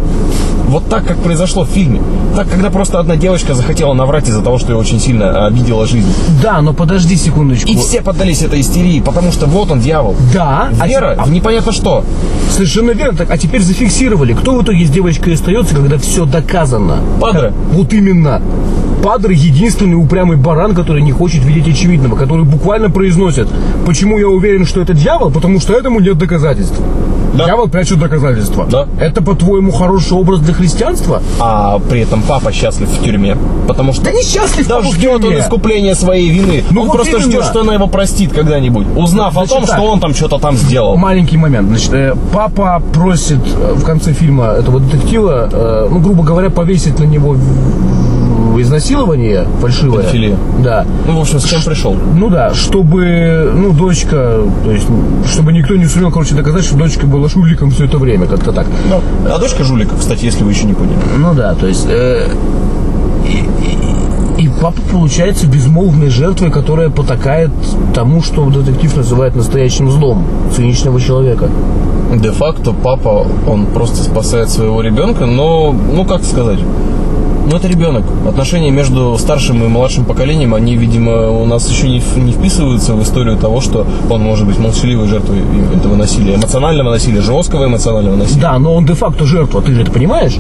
Speaker 6: Вот так, как произошло в фильме. Так, когда просто одна девочка захотела наврать из-за того, что ее очень сильно обидела жизнь.
Speaker 5: Да, но подожди секундочку.
Speaker 6: И все поддались этой истерии, потому что вот он, дьявол.
Speaker 5: Да, а
Speaker 6: Вера
Speaker 5: те-
Speaker 6: в непонятно что.
Speaker 5: Совершенно верно. Так, а теперь зафиксировали. Кто в итоге с девочкой остается, когда все доказано?
Speaker 6: Падре.
Speaker 5: Вот именно. Падре единственный упрямый баран, который не хочет видеть очевидного, который буквально произносит, почему я уверен, что это дьявол, потому что этому нет доказательств.
Speaker 6: Да.
Speaker 5: Дьявол прячет доказательства.
Speaker 6: Да.
Speaker 5: Это, по-твоему, хороший образ для христианства?
Speaker 6: А при этом папа счастлив в тюрьме. Потому что...
Speaker 5: Да не счастлив
Speaker 6: Да ждет он искупления своей вины.
Speaker 5: Ну
Speaker 6: он
Speaker 5: вот
Speaker 6: просто
Speaker 5: именно.
Speaker 6: ждет, что она его простит когда-нибудь. Узнав
Speaker 5: Значит
Speaker 6: о том,
Speaker 5: так.
Speaker 6: что он там что-то там сделал.
Speaker 5: Маленький момент. Значит, э, папа просит э, в конце фильма этого детектива, э, ну, грубо говоря, повесить на него изнасилование фальшивое.
Speaker 6: Педофилия.
Speaker 5: Да.
Speaker 6: Ну, в общем, с чем пришел?
Speaker 5: Ну да, чтобы, ну, дочка, то есть, чтобы никто не сумел, короче, доказать, что дочка была жуликом все это время, как-то так.
Speaker 6: А дочка жулика, кстати, если вы еще не поняли.
Speaker 5: Ну да, то есть... э, и, и- и папа получается безмолвной жертвой, которая потакает тому, что детектив называет настоящим злом циничного человека.
Speaker 6: Де-факто папа, он просто спасает своего ребенка, но, ну как сказать, ну это ребенок. Отношения между старшим и младшим поколением, они, видимо, у нас еще не, не вписываются в историю того, что он может быть молчаливой жертвой этого насилия, эмоционального насилия, жесткого эмоционального насилия.
Speaker 5: Да, но он де-факто жертва, ты же это понимаешь?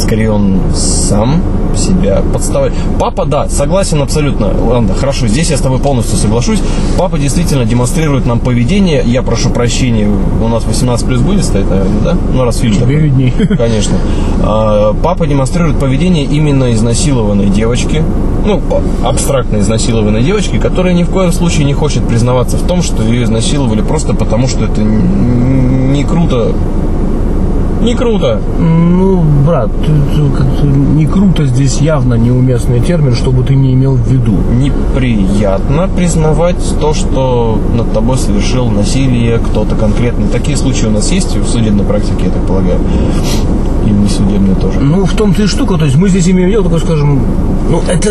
Speaker 6: Скорее он сам себя подставляет. Папа, да, согласен абсолютно. Ладно, хорошо, здесь я с тобой полностью соглашусь. Папа действительно демонстрирует нам поведение. Я прошу прощения, у нас 18 плюс будет стоять, наверное, да? Ну, раз фильм
Speaker 5: Тебе видней.
Speaker 6: Конечно. А, Папа демонстрирует поведение именно изнасилованной девочки, ну, абстрактно изнасилованной девочки, которая ни в коем случае не хочет признаваться в том, что ее изнасиловали просто потому, что это не круто. Не круто.
Speaker 5: Ну, брат, не круто здесь явно неуместный термин, чтобы ты не имел в виду.
Speaker 6: неприятно признавать то, что над тобой совершил насилие кто-то конкретный. Такие случаи у нас есть в судебной практике, я так полагаю. И не судебной тоже.
Speaker 5: Ну, в том-то и штука, то есть мы здесь имеем дело, такой, скажем, ну, это,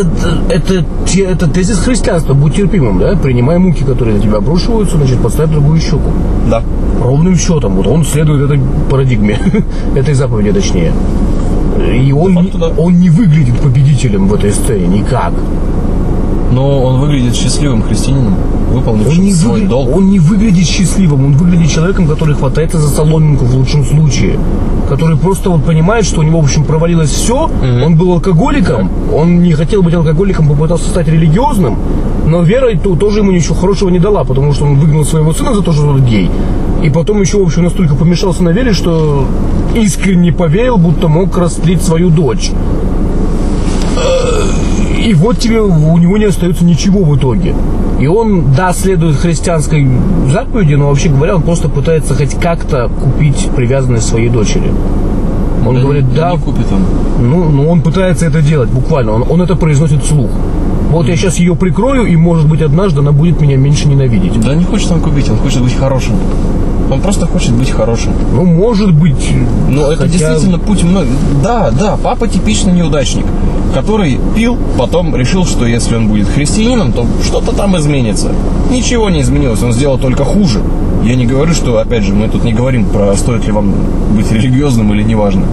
Speaker 5: это, те- это тезис христианства, будь терпимым, да, принимай муки, которые на тебя обрушиваются, значит, подставь другую щеку.
Speaker 6: Да.
Speaker 5: Ровным счетом, вот он следует этой парадигме, [LAUGHS] [LAUGHS] этой заповеди точнее. И он, он не выглядит победителем в этой сцене никак.
Speaker 6: Но он выглядит счастливым христианином,
Speaker 5: Он
Speaker 6: выполнившим
Speaker 5: не,
Speaker 6: свой
Speaker 5: выгля-
Speaker 6: долг.
Speaker 5: он не выглядит счастливым, он выглядит человеком, который хватается за соломинку в лучшем случае. Который просто вот понимает, что у него, в общем, провалилось все. Он был алкоголиком, он не хотел быть алкоголиком, попытался стать религиозным, но вера то- тоже ему ничего хорошего не дала, потому что он выгнал своего сына за то, что он гей. И потом еще, в общем, настолько помешался на вере, что искренне поверил, будто мог растлить свою дочь. И вот тебе у него не остается ничего в итоге. И он, да, следует христианской заповеди, но вообще говоря, он просто пытается хоть как-то купить привязанность своей дочери. Он говорит, да,
Speaker 6: Не купит он.
Speaker 5: ну, ну, он пытается это делать, буквально. Он, он это произносит вслух. Вот я сейчас ее прикрою, и, может быть, однажды она будет меня меньше ненавидеть.
Speaker 6: Да не хочет он купить, он хочет быть хорошим. Он просто хочет быть хорошим.
Speaker 5: Ну, может быть.
Speaker 6: Ну, это
Speaker 5: хотя-
Speaker 6: действительно путь многих. Да, да, папа типичный неудачник, который пил, потом решил, что если он будет христианином, то что-то там изменится. Ничего не изменилось, он сделал только хуже. Я не говорю, что, опять же, мы тут не говорим про стоит ли вам быть религиозным или неважно.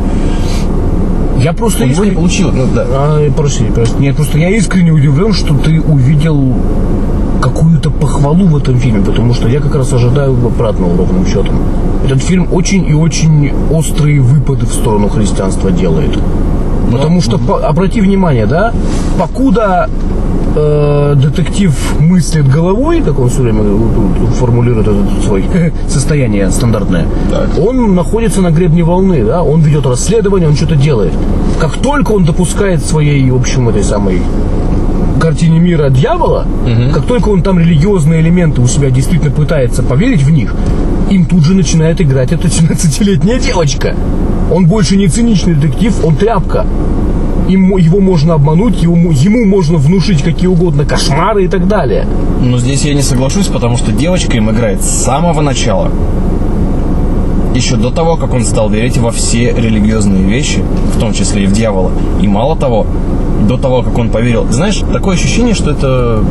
Speaker 5: Я просто
Speaker 6: У него не
Speaker 5: искренне-
Speaker 6: получилось, ну да.
Speaker 5: А, прости, прости. Нет, просто я искренне удивлен, что ты увидел какую-то похвалу в этом фильме, потому что я как раз ожидаю обратного ровным счетом. Этот фильм очень и очень острые выпады в сторону христианства делает. Потому что, по- обрати внимание, да, покуда э, детектив мыслит головой, как он все время формулирует это свое [LAUGHS] состояние стандартное,
Speaker 6: Так.
Speaker 5: он находится на гребне волны, да, он ведет расследование, он что-то делает. Как только он допускает своей, в общем, этой самой картине мира дьявола, как только он там религиозные элементы у себя действительно пытается поверить в них, им тут же начинает играть эта 17-летняя девочка. Он больше не циничный детектив, он тряпка. Ему, его можно обмануть, ему, ему можно внушить какие угодно кошмары и так далее.
Speaker 6: Но здесь я не соглашусь, потому что девочка им играет с самого начала. Еще до того, как он стал верить во все религиозные вещи, в том числе и в дьявола. И мало того, до того, как он поверил. Знаешь, такое ощущение, что это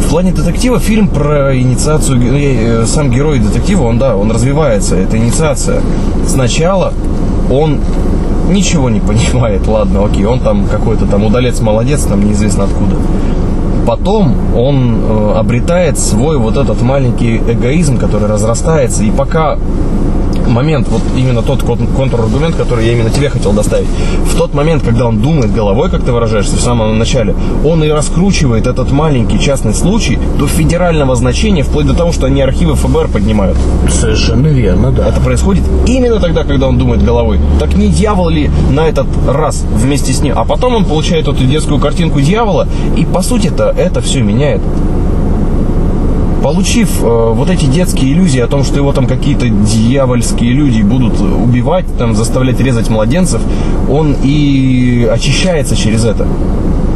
Speaker 6: в плане детектива фильм про инициацию. э, Сам герой детектива, он, да, он развивается, это инициация. Сначала он ничего не [LAUGHS] понимает, ладно, окей, он там какой-то там удалец молодец, там неизвестно откуда. Потом он э, обретает свой вот этот маленький эгоизм, который разрастается, и пока момент, вот именно тот кон- контраргумент, который я именно тебе хотел доставить, в тот момент, когда он думает головой, как ты выражаешься в самом начале, он и раскручивает этот маленький частный случай до федерального значения, вплоть до того, что они архивы ФБР поднимают.
Speaker 5: Совершенно верно, да.
Speaker 6: Это происходит именно тогда, когда он думает головой. Так не дьявол ли на этот раз вместе с ним? А потом он получает эту детскую картинку дьявола, и по сути-то это все меняет. Получив э, вот эти детские иллюзии о том, что его там какие-то дьявольские люди будут убивать, там заставлять резать младенцев, он и очищается через это.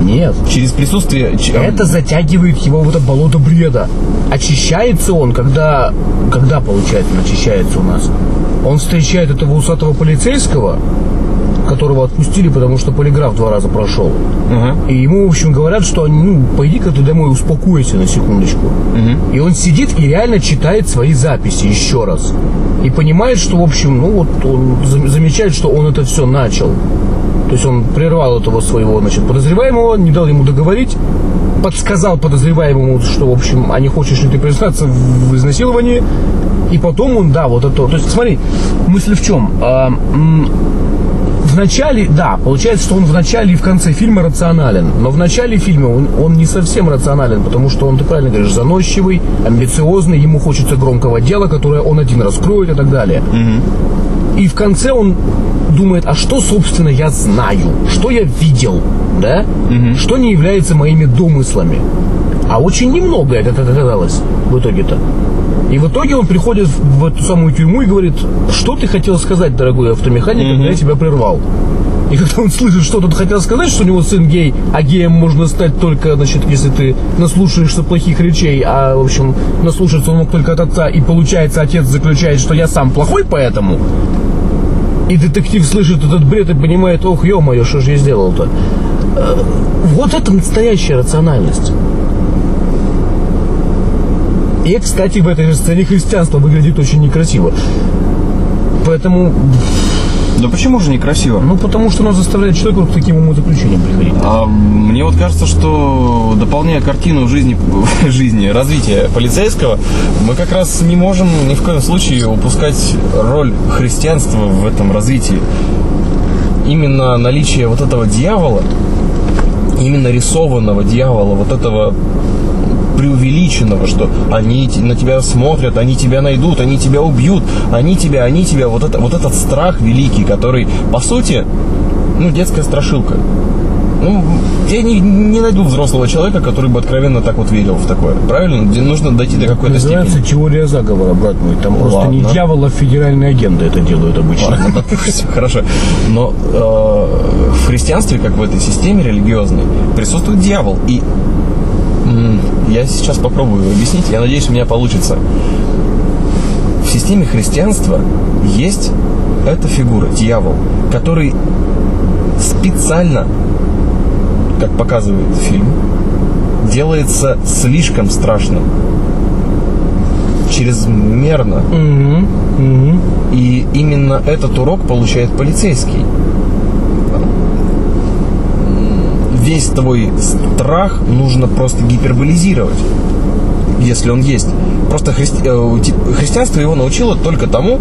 Speaker 5: Нет.
Speaker 6: Через присутствие... ч-
Speaker 5: Это затягивает его в это болото бреда. Очищается он, когда... Когда, получается, он очищается у нас? Он встречает этого усатого полицейского, которого отпустили, потому что полиграф два раза прошел.
Speaker 6: Мгм.
Speaker 5: И ему, в общем, говорят, что они, ну, пойди-ка ты домой, успокойся на секундочку. И он сидит и реально читает свои записи еще раз. И понимает, что, в общем, ну вот он зам- замечает, что он это все начал. То есть он прервал этого своего, значит, подозреваемого, не дал ему договорить, подсказал подозреваемому, что, в общем, а не хочешь ли ты признаться в изнасиловании. И потом он, да, вот это. То есть, смотри, мысль в чем? А, м, в начале, да, получается, что он в начале и в конце фильма рационален. Но в начале фильма он, он не совсем рационален, потому что он, ты правильно говоришь, заносчивый, амбициозный, ему хочется громкого дела, которое он один раскроет и так далее. И в конце он думает, а что, собственно, я знаю? Что я видел? Да? Что не является моими домыслами? А очень немного это оказалось в итоге-то. И в итоге он приходит в эту самую тюрьму и говорит, что ты хотел сказать, дорогой автомеханик, когда я тебя прервал? И когда он слышит, что тут хотел сказать, что у него сын гей, а геем можно стать только, значит, если ты наслушаешься плохих речей, а, в общем, наслушаться он мог только от отца, и получается, отец заключает, что я сам плохой поэтому, и детектив слышит этот бред и понимает, ох, ё-моё, что же я сделал-то? Э, Вот это настоящая рациональность. И, кстати, в этой же сцене христианство выглядит очень некрасиво. Поэтому,
Speaker 6: Да почему же некрасиво?
Speaker 5: ну, потому что оно заставляет человека вот к таким умозаключениям приходить.
Speaker 6: А мне вот кажется, что дополняя картину жизни, [LAUGHS] жизни, развития полицейского, мы как раз не можем ни в коем случае упускать роль христианства в этом развитии. Именно наличие вот этого дьявола, именно рисованного дьявола, вот этого преувеличенного, что они на тебя смотрят, они тебя найдут, они тебя убьют, они тебя, они тебя, вот, это, вот этот страх великий, который, по сути, ну, детская страшилка. Ну, я не, не найду взрослого человека, который бы откровенно так вот верил в такое. Правильно? Где нужно дойти до какой-то
Speaker 5: Называется
Speaker 6: степени.
Speaker 5: теория заговора, брат мой. Там просто не дьявол, а федеральные агенты это делают обычно.
Speaker 6: Ладно, [LAUGHS] хорошо. Но э, в христианстве, как в этой системе религиозной, присутствует дьявол. И я сейчас попробую объяснить, я надеюсь, у меня получится. В системе христианства есть эта фигура, дьявол, который специально, как показывает фильм, делается слишком страшным. Чрезмерно.
Speaker 5: Мгм, мгм.
Speaker 6: И именно этот урок получает полицейский. Весь твой страх нужно просто гиперболизировать, если он есть. Просто христи- э, ти- христианство его научило только тому,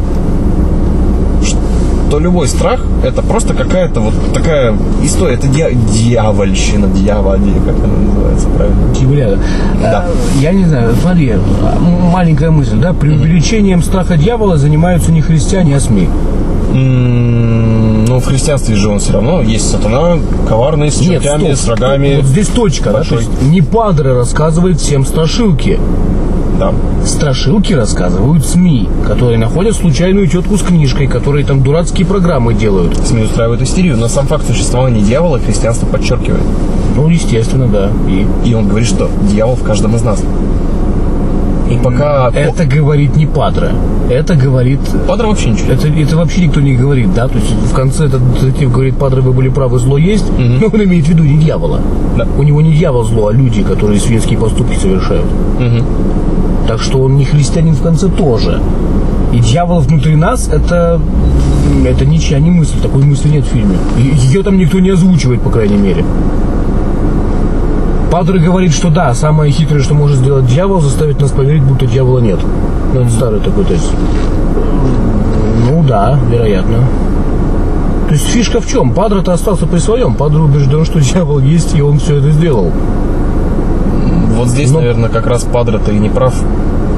Speaker 6: что любой страх это просто какая-то вот такая история, это дья- дьявольщина, дьявольщина, как она называется правильно?
Speaker 5: Дьяволяда.
Speaker 6: Да.
Speaker 5: Э, Я не знаю, смотри, маленькая мысль, да, преувеличением страха дьявола занимаются не христиане, а СМИ.
Speaker 6: Ну, в христианстве же он все равно есть сатана, коварный, с
Speaker 5: Нет,
Speaker 6: чертями,
Speaker 5: стоп.
Speaker 6: с рогами.
Speaker 5: Вот здесь точка, да, то есть не падры рассказывает всем страшилки.
Speaker 6: Да.
Speaker 5: Страшилки рассказывают СМИ, которые находят случайную тетку с книжкой, которые там дурацкие программы делают.
Speaker 6: СМИ устраивают истерию, но сам факт существования дьявола христианство подчеркивает.
Speaker 5: Ну, естественно, да. И
Speaker 6: И он говорит, что дьявол в каждом из нас. И пока...
Speaker 5: это говорит не Падре. Это говорит...
Speaker 6: Падре вообще ничего.
Speaker 5: Это, это вообще никто не говорит, да? То есть в конце этот детектив говорит, Падре, вы были правы, зло есть. Но он имеет в виду не дьявола.
Speaker 6: Да.
Speaker 5: У него не дьявол зло, а люди, которые свинские поступки совершают.
Speaker 6: Мгм.
Speaker 5: Так что он не христианин в конце тоже. И дьявол внутри нас это, это ничья не мысль, такой мысли нет в фильме. Ее там никто не озвучивает, по крайней мере. Падре говорит, что да, самое хитрое, что может сделать дьявол, заставить нас поверить, будто дьявола нет. Ну, это старый такой тест. Ну да, вероятно. То есть фишка в чем? Падре-то остался при своем. Падре убежден, что дьявол есть, и он все это сделал.
Speaker 6: Вот здесь,
Speaker 5: Но-
Speaker 6: наверное, как раз Падре-то и не прав.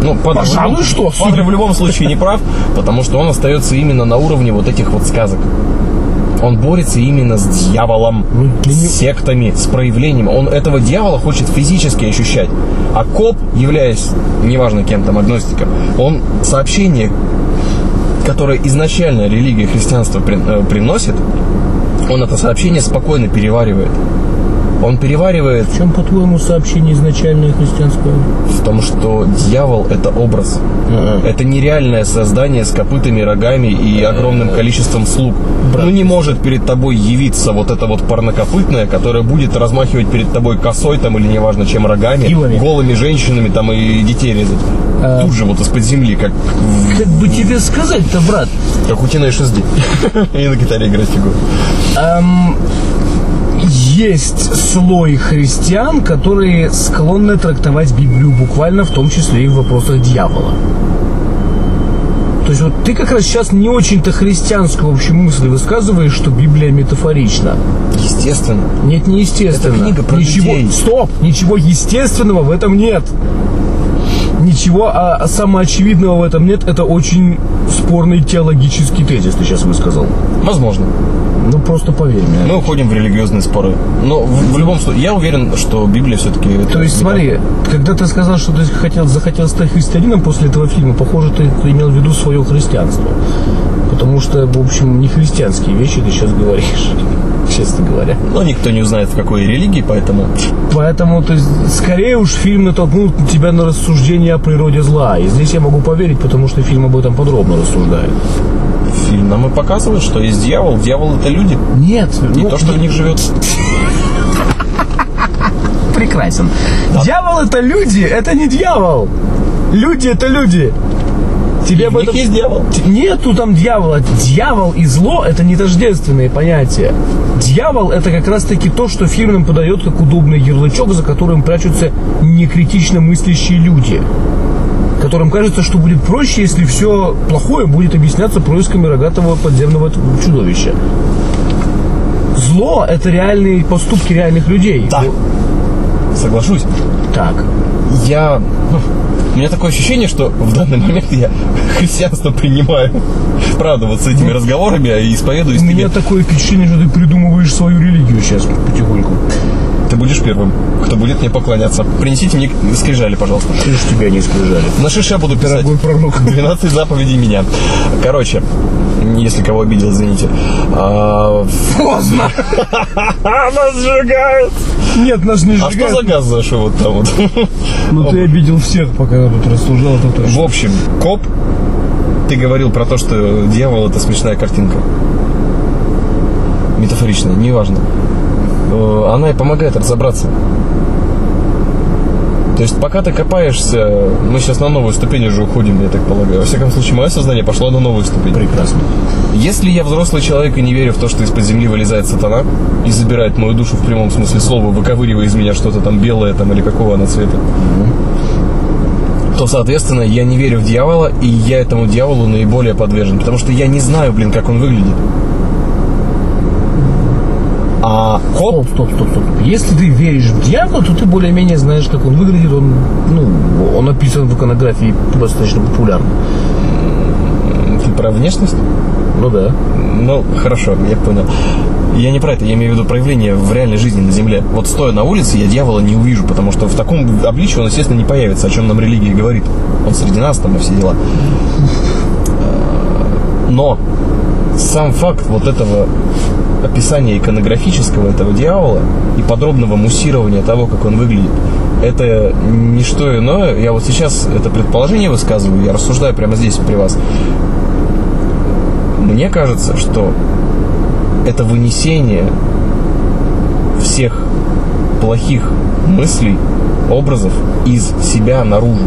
Speaker 6: Ну, Падре,
Speaker 5: Пожалуй,
Speaker 6: в
Speaker 5: что,
Speaker 6: Падре в любом случае не прав, потому что он остается именно на уровне вот этих вот сказок. Он борется именно с дьяволом,
Speaker 5: Ну,
Speaker 6: с сектами, с проявлением. Он этого дьявола хочет физически ощущать. А коп, являясь, неважно кем там, агностиком, он сообщение, которое изначально религия христианства э, приносит, он это сообщение спокойно переваривает. Он переваривает
Speaker 5: В чем, по-твоему, сообщение изначальное христианское?
Speaker 6: в том, что дьявол это образ. Это нереальное создание с копытами, рогами и огромным количеством слуг. Ну не может перед тобой явиться вот это вот парнокопытное, которое будет размахивать перед тобой косой там или неважно чем рогами,
Speaker 5: Вилами.
Speaker 6: голыми женщинами там и детей резать. Тут же вот из-под земли, как,
Speaker 5: Как бы тебе сказать-то, брат?
Speaker 6: как у Тина SD. [LAUGHS] И на гитаре играть фигуру.
Speaker 5: Есть слой христиан, которые склонны трактовать Библию буквально, в том числе и в вопросах дьявола. То есть вот ты как раз сейчас не очень-то христианскую общую мысль высказываешь, что Библия метафорична.
Speaker 6: Естественно.
Speaker 5: Нет, не естественно.
Speaker 6: Это книга про
Speaker 5: ничего,
Speaker 6: людей.
Speaker 5: Стоп! Ничего естественного в этом нет. Ничего а, самоочевидного в этом нет. Это очень спорный теологический тезис, ты сейчас высказал.
Speaker 6: Возможно.
Speaker 5: Ну просто поверь мне.
Speaker 6: Мы уходим в религиозные споры. Но в, в любом случае, я уверен, что Библия все-таки...
Speaker 5: То есть, смотри, когда ты сказал, что ты хотел, захотел стать христианином после этого фильма, похоже, ты, ты имел в виду свое христианство. Потому что, в общем, не христианские вещи ты сейчас говоришь, честно говоря.
Speaker 6: Но никто не узнает, в какой религии, поэтому...
Speaker 5: Поэтому, то есть, скорее уж фильм натолкнул тебя на рассуждение о природе зла. И здесь я могу поверить, потому что фильм об этом подробно рассуждает.
Speaker 6: Фильм нам и показывает, что есть дьявол. Дьявол это люди.
Speaker 5: Нет,
Speaker 6: Не
Speaker 5: ну,
Speaker 6: то, что в них живет.
Speaker 5: прекрасен. Дьявол это люди, это не дьявол. Люди это люди. Тебе об этом-
Speaker 6: есть дьявол.
Speaker 5: Нету там дьявола. Дьявол и зло это не тождественные понятия. Дьявол это как раз таки то, что фильм нам подает как удобный ярлычок, за которым прячутся некритично мыслящие люди. Которым кажется, что будет проще, если все плохое будет объясняться происками рогатого подземного чудовища. Зло это реальные поступки реальных людей.
Speaker 6: Да.
Speaker 5: Ну,
Speaker 6: Соглашусь.
Speaker 5: Так.
Speaker 6: Я... ну, У меня такое ощущение, что в данный момент я христианство принимаю. Правда, вот с этими разговорами и исповедуюсь
Speaker 5: У меня такое впечатление, что ты придумываешь свою религию сейчас потихоньку.
Speaker 6: Ты будешь первым, кто будет мне поклоняться. Принесите мне скрижали, пожалуйста.
Speaker 5: Ты же тебя не скрижали.
Speaker 6: На шише я буду писать.
Speaker 5: Дорогой пророк. [LAUGHS]
Speaker 6: 12 заповедей меня. Короче, если кого обидел, извините. А,
Speaker 5: Поздно!
Speaker 6: Нас сжигают!
Speaker 5: Нет, нас не
Speaker 6: А что за газ зашел вот там вот?
Speaker 5: Ну ты обидел всех, пока тут рассуждал, это
Speaker 6: В общем, коп, ты говорил про то, что дьявол это смешная картинка. Метафоричная, неважно. Э, Она и помогает разобраться. То есть, пока ты копаешься, мы сейчас на новую ступень уже уходим, я так полагаю. Во всяком случае, мое сознание пошло на новую ступень.
Speaker 5: Прекрасно.
Speaker 6: Если я взрослый человек и не верю в то, что из-под земли вылезает сатана и забирает мою душу в прямом смысле слова, выковыривая из меня что-то там белое там или какого она цвета, то, соответственно, я не верю в дьявола, и я этому дьяволу наиболее подвержен, потому что я не знаю, блин, как он выглядит. А коп,
Speaker 5: Стоп, стоп, стоп, стоп. Если ты веришь в дьявола, то ты более-менее знаешь, как он выглядит. Он, ну, он описан в иконографии достаточно популярно.
Speaker 6: ты про внешность?
Speaker 5: Ну да.
Speaker 6: Ну, хорошо, я понял. Я не про это, я имею в виду проявление в реальной жизни на Земле. Вот стоя на улице, я дьявола не увижу, потому что в таком обличии он, естественно, не появится, о чем нам религия говорит. Он среди нас там и все дела. Но сам факт вот этого описания иконографического этого дьявола и подробного муссирования того, как он выглядит, это не что иное. Я вот сейчас это предположение высказываю, я рассуждаю прямо здесь при вас. Мне кажется, что это вынесение всех плохих мыслей, образов из себя наружу.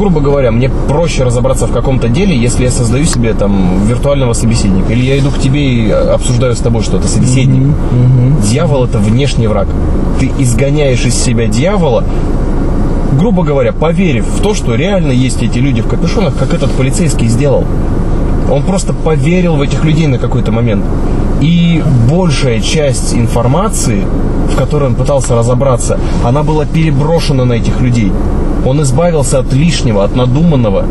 Speaker 6: Грубо говоря, мне проще разобраться в каком-то деле, если я создаю себе там виртуального собеседника. Или я иду к тебе и обсуждаю с тобой что-то, собеседник. Дьявол это внешний враг. Ты изгоняешь из себя дьявола, грубо говоря, поверив в то, что реально есть эти люди в капюшонах, как этот полицейский сделал. Он просто поверил в этих людей на какой-то момент. И большая часть информации, в которой он пытался разобраться, она была переброшена на этих людей. Он избавился от лишнего, от надуманного.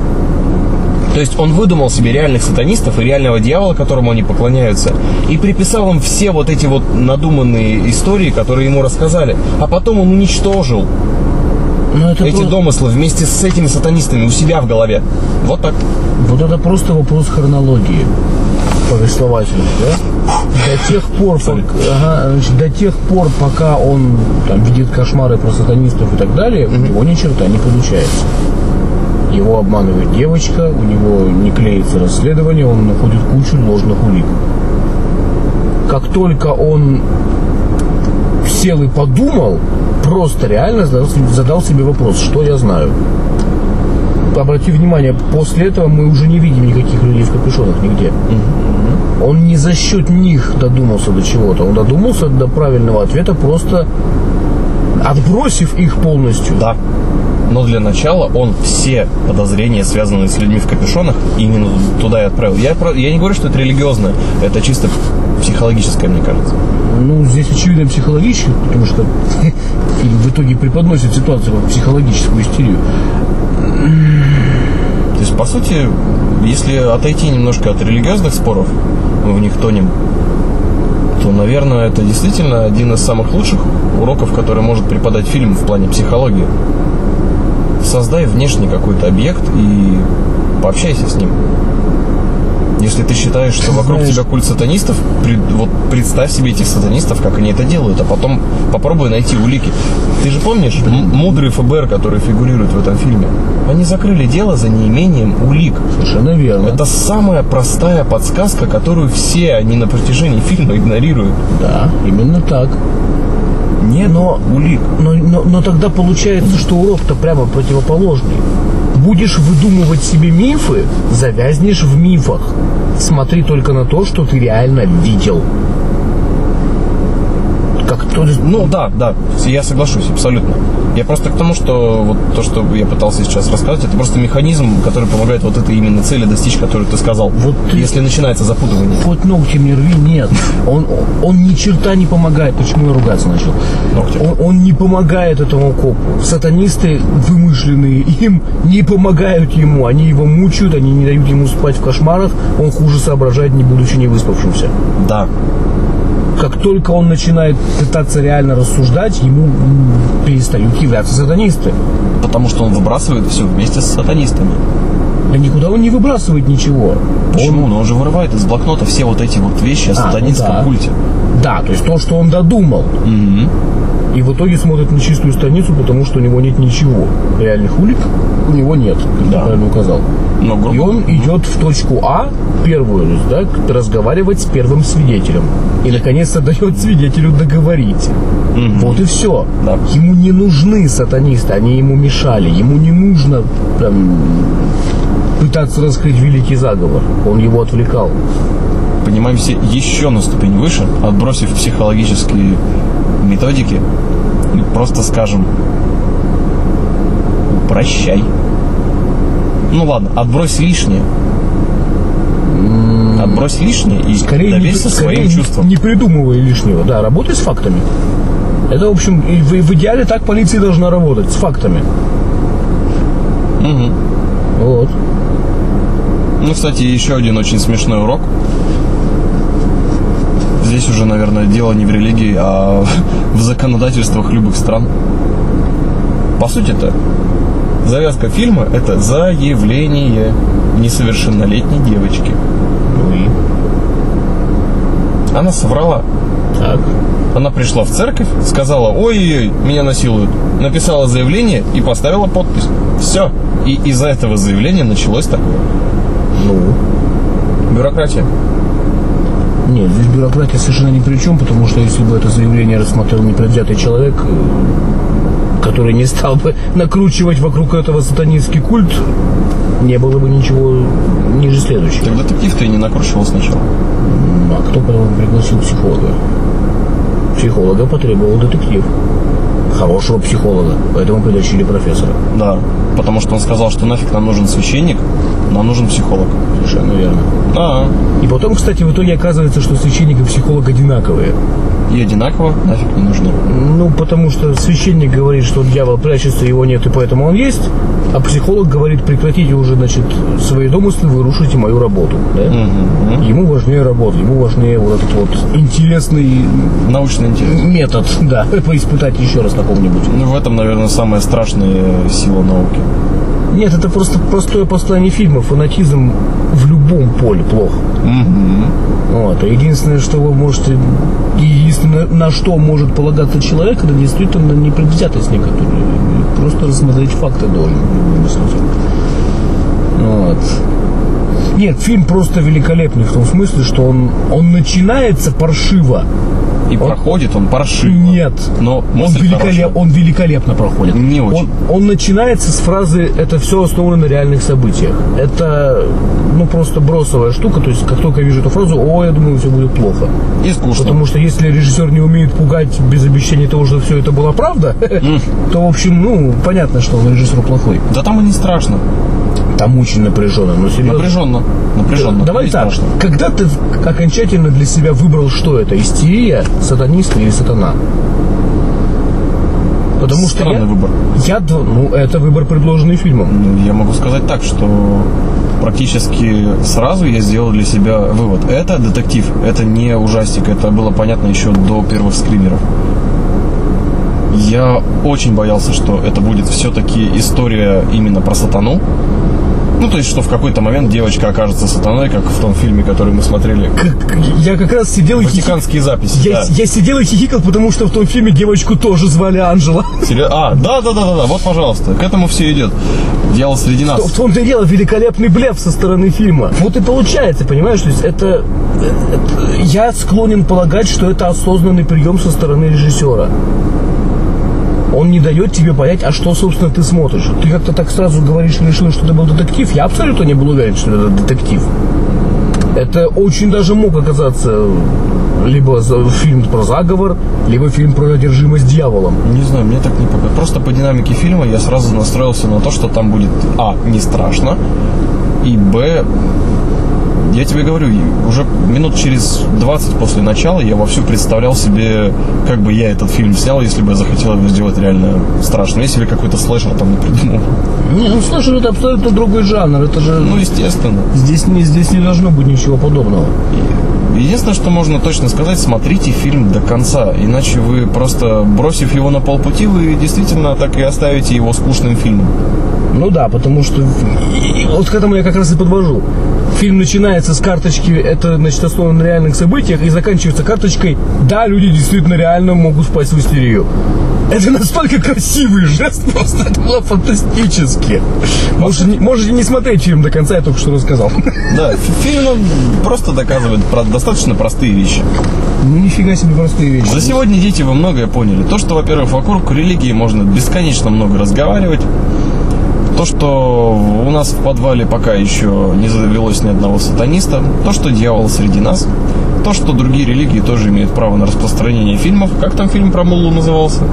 Speaker 6: То есть он выдумал себе реальных сатанистов и реального дьявола, которому они поклоняются, и приписал им все вот эти вот надуманные истории, которые ему рассказали. А потом он уничтожил
Speaker 5: Но это
Speaker 6: эти
Speaker 5: про-
Speaker 6: домыслы вместе с этими сатанистами у себя в голове. Вот так.
Speaker 5: Вот это просто вопрос хронологии повествовательной, да? До тех пор, пок- ага, значит, до тех пор, пока он там видит кошмары про сатанистов и так далее, у него ни черта не получается. Его обманывает девочка, у него не клеится расследование, он находит кучу ложных улик. Как только он сел и подумал, просто реально задал, себе- задал себе вопрос, что я знаю. Обрати внимание, после этого мы уже не видим никаких людей в капюшонах нигде. Он не за счет них додумался до чего-то, он додумался до правильного ответа, просто отбросив их полностью.
Speaker 6: Да. Но для начала он все подозрения, связанные с людьми в капюшонах, именно туда и отправил. Я, я не говорю, что это религиозное, это чисто психологическое, мне кажется.
Speaker 5: Ну, здесь очевидно психологически, потому что фильм [LAUGHS] в итоге преподносит ситуацию как психологическую истерию.
Speaker 6: То есть, по сути, если отойти немножко от религиозных споров, мы в них тонем, то, наверное, это действительно один из самых лучших уроков, который может преподать фильм в плане психологии. Создай внешний какой-то объект и пообщайся с ним. Если ты считаешь, что вокруг
Speaker 5: Знаешь-
Speaker 6: тебя культ сатанистов, пред- вот представь себе этих сатанистов, как они это делают, а потом попробуй найти улики. Ты же помнишь м- мудрый ФБР, который фигурирует в этом фильме? Они закрыли дело за неимением улик.
Speaker 5: Совершенно верно.
Speaker 6: Это самая простая подсказка, которую все они на протяжении фильма игнорируют.
Speaker 5: Да, именно так.
Speaker 6: Нет
Speaker 5: Но-
Speaker 6: улик.
Speaker 5: Но, но, но тогда получается, что урок-то прямо противоположный. Будешь выдумывать себе мифы, завязнешь в мифах. Смотри только на то, что ты реально видел. Как то,
Speaker 6: Ну да, да, я соглашусь абсолютно. Я просто к тому, что вот то, что я пытался сейчас рассказать, это просто механизм, который помогает вот этой именно цели достичь, которую ты сказал.
Speaker 5: Вот ты-
Speaker 6: Если начинается запутывание.
Speaker 5: хоть ногтем не рви, нет. Он, он ни черта не помогает. Почему я ругаться начал?
Speaker 6: Ногтем.
Speaker 5: Он, он не помогает этому копу. Сатанисты вымышленные им не помогают ему. Они его мучают, они не дают ему спать в кошмарах. Он хуже соображает, не будучи не выспавшимся.
Speaker 6: Да.
Speaker 5: Только он начинает пытаться реально рассуждать, ему перестают являться сатанисты.
Speaker 6: Потому что он выбрасывает все вместе с сатанистами.
Speaker 5: Да никуда он не выбрасывает ничего.
Speaker 6: Почему? Но он же вырывает из блокнота все вот эти вот вещи о
Speaker 5: А, ну
Speaker 6: сатанинском
Speaker 5: да.
Speaker 6: культе.
Speaker 5: Да, то есть то, что он додумал. И в итоге смотрит на чистую страницу, потому что у него нет ничего. Реальных улик у него нет, как я
Speaker 6: Да.
Speaker 5: правильно указал.
Speaker 6: Но, грубо
Speaker 5: И он идет в точку А, первую, то есть, да, разговаривать с первым свидетелем. И, наконец-то, [LAUGHS] дает свидетелю договорить. Вот и все.
Speaker 6: Да.
Speaker 5: Ему не нужны сатанисты, они ему мешали. Ему не нужно там, пытаться раскрыть великий заговор. Он его отвлекал.
Speaker 6: Поднимаемся еще на ступень выше, отбросив психологические методики, и просто скажем прощай. Ну ладно, отбрось лишнее. Отбрось лишнее и
Speaker 5: Скорее, не,
Speaker 6: доверься
Speaker 5: скорее
Speaker 6: своим
Speaker 5: не-
Speaker 6: чувствам.
Speaker 5: не придумывай лишнего. Да, работай с фактами. Это, в общем, в, в идеале так полиция должна работать, с фактами.
Speaker 6: Мгм.
Speaker 5: Вот.
Speaker 6: Ну, кстати, еще один очень смешной урок. Здесь уже, наверное, дело не в религии, а [LAUGHS] в законодательствах любых стран. По сути-то, завязка фильма – это заявление несовершеннолетней девочки.
Speaker 5: Ну и
Speaker 6: Она соврала.
Speaker 5: так.
Speaker 6: Она пришла в церковь, сказала, ой-ой-ой, меня насилуют. Написала заявление и поставила подпись. Все. И из-за этого заявления началось такое.
Speaker 5: Ну.
Speaker 6: Бюрократия.
Speaker 5: Нет, здесь бюрократия совершенно ни при чем, потому что если бы это заявление рассмотрел непредвзятый человек, э, который не стал бы накручивать вокруг этого сатанинский культ, не было бы ничего ниже следующего.
Speaker 6: Так детектив ты и не накручивал сначала.
Speaker 5: А кто потом пригласил психолога? Психолога потребовал детектив. Хорошего психолога, поэтому притащили профессора.
Speaker 6: Да. Потому что он сказал, что нафиг нам нужен священник, нам нужен психолог.
Speaker 5: Совершенно верно.
Speaker 6: А,
Speaker 5: И потом, кстати, в итоге оказывается, что священник и психолог одинаковые.
Speaker 6: и одинаково нафиг не нужны.
Speaker 5: Ну, потому что священник говорит, что дьявол прячется, его нет, и поэтому он есть, а психолог говорит, прекратите уже, значит, свои домыслы, вы рушите мою работу. да? Ему важнее работа, ему важнее вот этот вот интересный
Speaker 6: Научный интерес.
Speaker 5: метод, да, [LAUGHS] поиспытать еще раз на ком-нибудь.
Speaker 6: Ну, в этом, наверное, самая страшная сила науки.
Speaker 5: Нет, это просто простое послание фильма. Фанатизм в любом поле плохо. Вот. А единственное, что вы можете, и единственное, на что может полагаться человек, это действительно непредвзятость некоторая. Просто рассмотреть факты должен. Вот. Нет, фильм просто великолепный в том смысле, что он, он начинается паршиво.
Speaker 6: И проходит он паршиво.
Speaker 5: Нет.
Speaker 6: Но
Speaker 5: Он, великолеп- он великолепно проходит.
Speaker 6: Не очень.
Speaker 5: Он, он начинается с фразы «это все основано на реальных событиях». Это, ну, просто бросовая штука. То есть, как только я вижу эту фразу, о, я думаю, все будет плохо.
Speaker 6: И скучно.
Speaker 5: Потому что если режиссер не умеет пугать без обещания того, что все это была правда, [LAUGHS] то, в общем, ну, понятно, что он режиссер плохой.
Speaker 6: Да там и не страшно.
Speaker 5: Там очень напряженно, но серьезно.
Speaker 6: Напряженно. Напряженно.
Speaker 5: Давай так,
Speaker 6: страшно.
Speaker 5: когда ты окончательно для себя выбрал, что это, истерия, сатанист или сатана? Потому что
Speaker 6: Странный
Speaker 5: я,
Speaker 6: выбор.
Speaker 5: я, ну, это выбор, предложенный фильмом.
Speaker 6: Ну, Я могу сказать так, что практически сразу я сделал для себя вывод. Это детектив, это не ужастик, это было понятно еще до первых скримеров. Я очень боялся, что это будет все-таки история именно про сатану. Ну, то есть, что в какой-то момент девочка окажется сатаной, как в том фильме, который мы смотрели.
Speaker 5: Я как раз сидел и хихикал.
Speaker 6: Ватиканские записи.
Speaker 5: Я,
Speaker 6: да.
Speaker 5: я сидел и хихикал, потому что в том фильме девочку тоже звали Анжела.
Speaker 6: Серьё- А, да, да, да, да, да, вот, пожалуйста, к этому все идет. Дьявол среди нас.
Speaker 5: В том-то и дело, великолепный блеф со стороны фильма. Вот и получается, понимаешь, то есть это, это- Я склонен полагать, что это осознанный прием со стороны режиссера. Он не дает тебе понять, а что, собственно, ты смотришь. Ты как-то так сразу говоришь, решил, что это был детектив. Я абсолютно не был уверен, что это детектив. Это очень даже мог оказаться либо фильм про заговор, либо фильм про одержимость дьяволом.
Speaker 6: Не знаю, мне так не показалось. Просто по динамике фильма я сразу настроился на то, что там будет А, не страшно, и Б, я тебе говорю, уже минут через 20 после начала я вовсю представлял себе, как бы я этот фильм снял, если бы я захотел его сделать реально страшно. Я себе какой-то слэшер там не придумал.
Speaker 5: Не, ну слушай, это абсолютно другой жанр. Это же
Speaker 6: Ну, естественно.
Speaker 5: здесь не здесь не должно быть ничего подобного.
Speaker 6: Единственное, что можно точно сказать, смотрите фильм до конца, иначе вы просто, бросив его на полпути, вы действительно так и оставите его скучным фильмом.
Speaker 5: Ну да, потому что вот к этому я как раз и подвожу. Фильм начинается с карточки, это значит основано на реальных событиях, и заканчивается карточкой, да, люди действительно реально могут впасть в истерию. Это настолько красивый жест, просто это было фантастически. Можете, не- можете не смотреть фильм до конца, я только что рассказал.
Speaker 6: Да, фи- фильм ну, просто доказывает про достаточно простые вещи.
Speaker 5: Нифига себе простые вещи.
Speaker 6: За сегодня, дети, вы многое поняли. То, что, во-первых, вокруг религии можно бесконечно много разговаривать. То, что у нас в подвале пока еще не завелось ни одного сатаниста. То, что дьявол среди нас. То, что другие религии тоже имеют право на распространение фильмов. Как там фильм про Муллу назывался?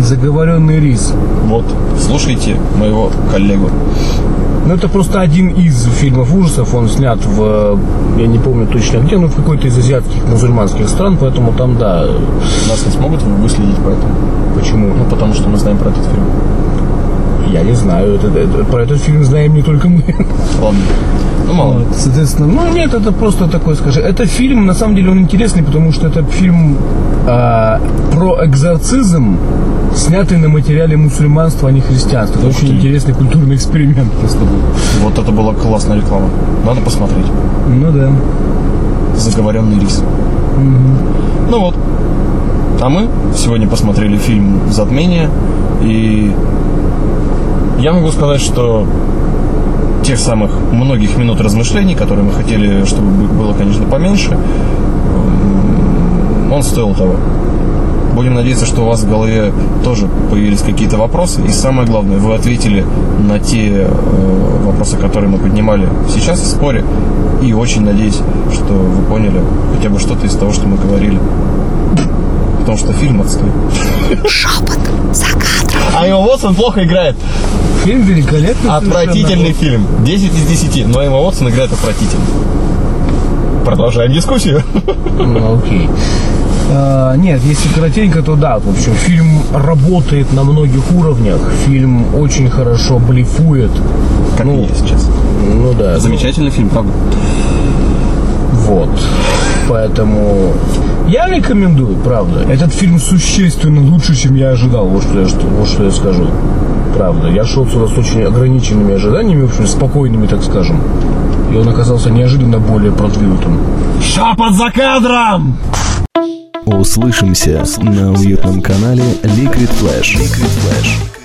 Speaker 5: Заговоренный рис.
Speaker 6: Вот, слушайте моего коллегу.
Speaker 5: Ну, это просто один из фильмов ужасов. Он снят в, я не помню точно где, но в какой-то из азиатских мусульманских стран, поэтому там, да,
Speaker 6: Нас не смогут выследить поэтому.
Speaker 5: почему?
Speaker 6: Ну, потому что мы знаем про этот фильм.
Speaker 5: Я не знаю, это, это- про этот фильм знаем не только мы.
Speaker 6: Ладно. Ну, мало.
Speaker 5: Вот, соответственно, ну нет, это просто такой, скажи. Это фильм, на самом деле, он интересный, потому что это фильм а, про экзорцизм, снятый на материале мусульманства, а не христианства. Это очень
Speaker 6: ты.
Speaker 5: интересный культурный эксперимент просто был.
Speaker 6: Вот это была классная реклама. Надо посмотреть.
Speaker 5: Ну да.
Speaker 6: заговоренный рис. Ну вот. А мы сегодня посмотрели фильм «Затмение». И я могу сказать, что тех самых многих минут размышлений, которые мы хотели, чтобы бы- было, конечно, поменьше, он стоил того. Будем надеяться, что у вас в голове тоже появились какие-то вопросы. И самое главное, вы ответили на те э, вопросы, которые мы поднимали сейчас в споре. И очень надеюсь, что вы поняли хотя бы что-то из того, что мы говорили. Потому что фильм отстой.
Speaker 4: Шепот за кадром.
Speaker 6: А Эмма Уотсон плохо играет.
Speaker 5: Фильм великолепный.
Speaker 6: Отвратительный фильм. 10 из 10. Но Эмма Уотсон играет отвратительно. Продолжаем дискуссию.
Speaker 5: Ну, окей. А, нет, если коротенько, то да. В общем, фильм работает на многих уровнях. Фильм очень хорошо блефует.
Speaker 6: Как
Speaker 5: ну,
Speaker 6: и есть сейчас.
Speaker 5: Ну да.
Speaker 6: Замечательный фильм, правда?
Speaker 5: Вот. Поэтому я рекомендую, правда. Этот фильм существенно лучше, чем я ожидал. Вот что я, вот что я скажу. Правда. Я шел сюда с очень ограниченными ожиданиями, в общем, спокойными, так скажем. И он оказался неожиданно более продвинутым.
Speaker 6: Шапот за кадром!
Speaker 7: Услышимся на уютном канале Liquid Flash. Liquid Flash.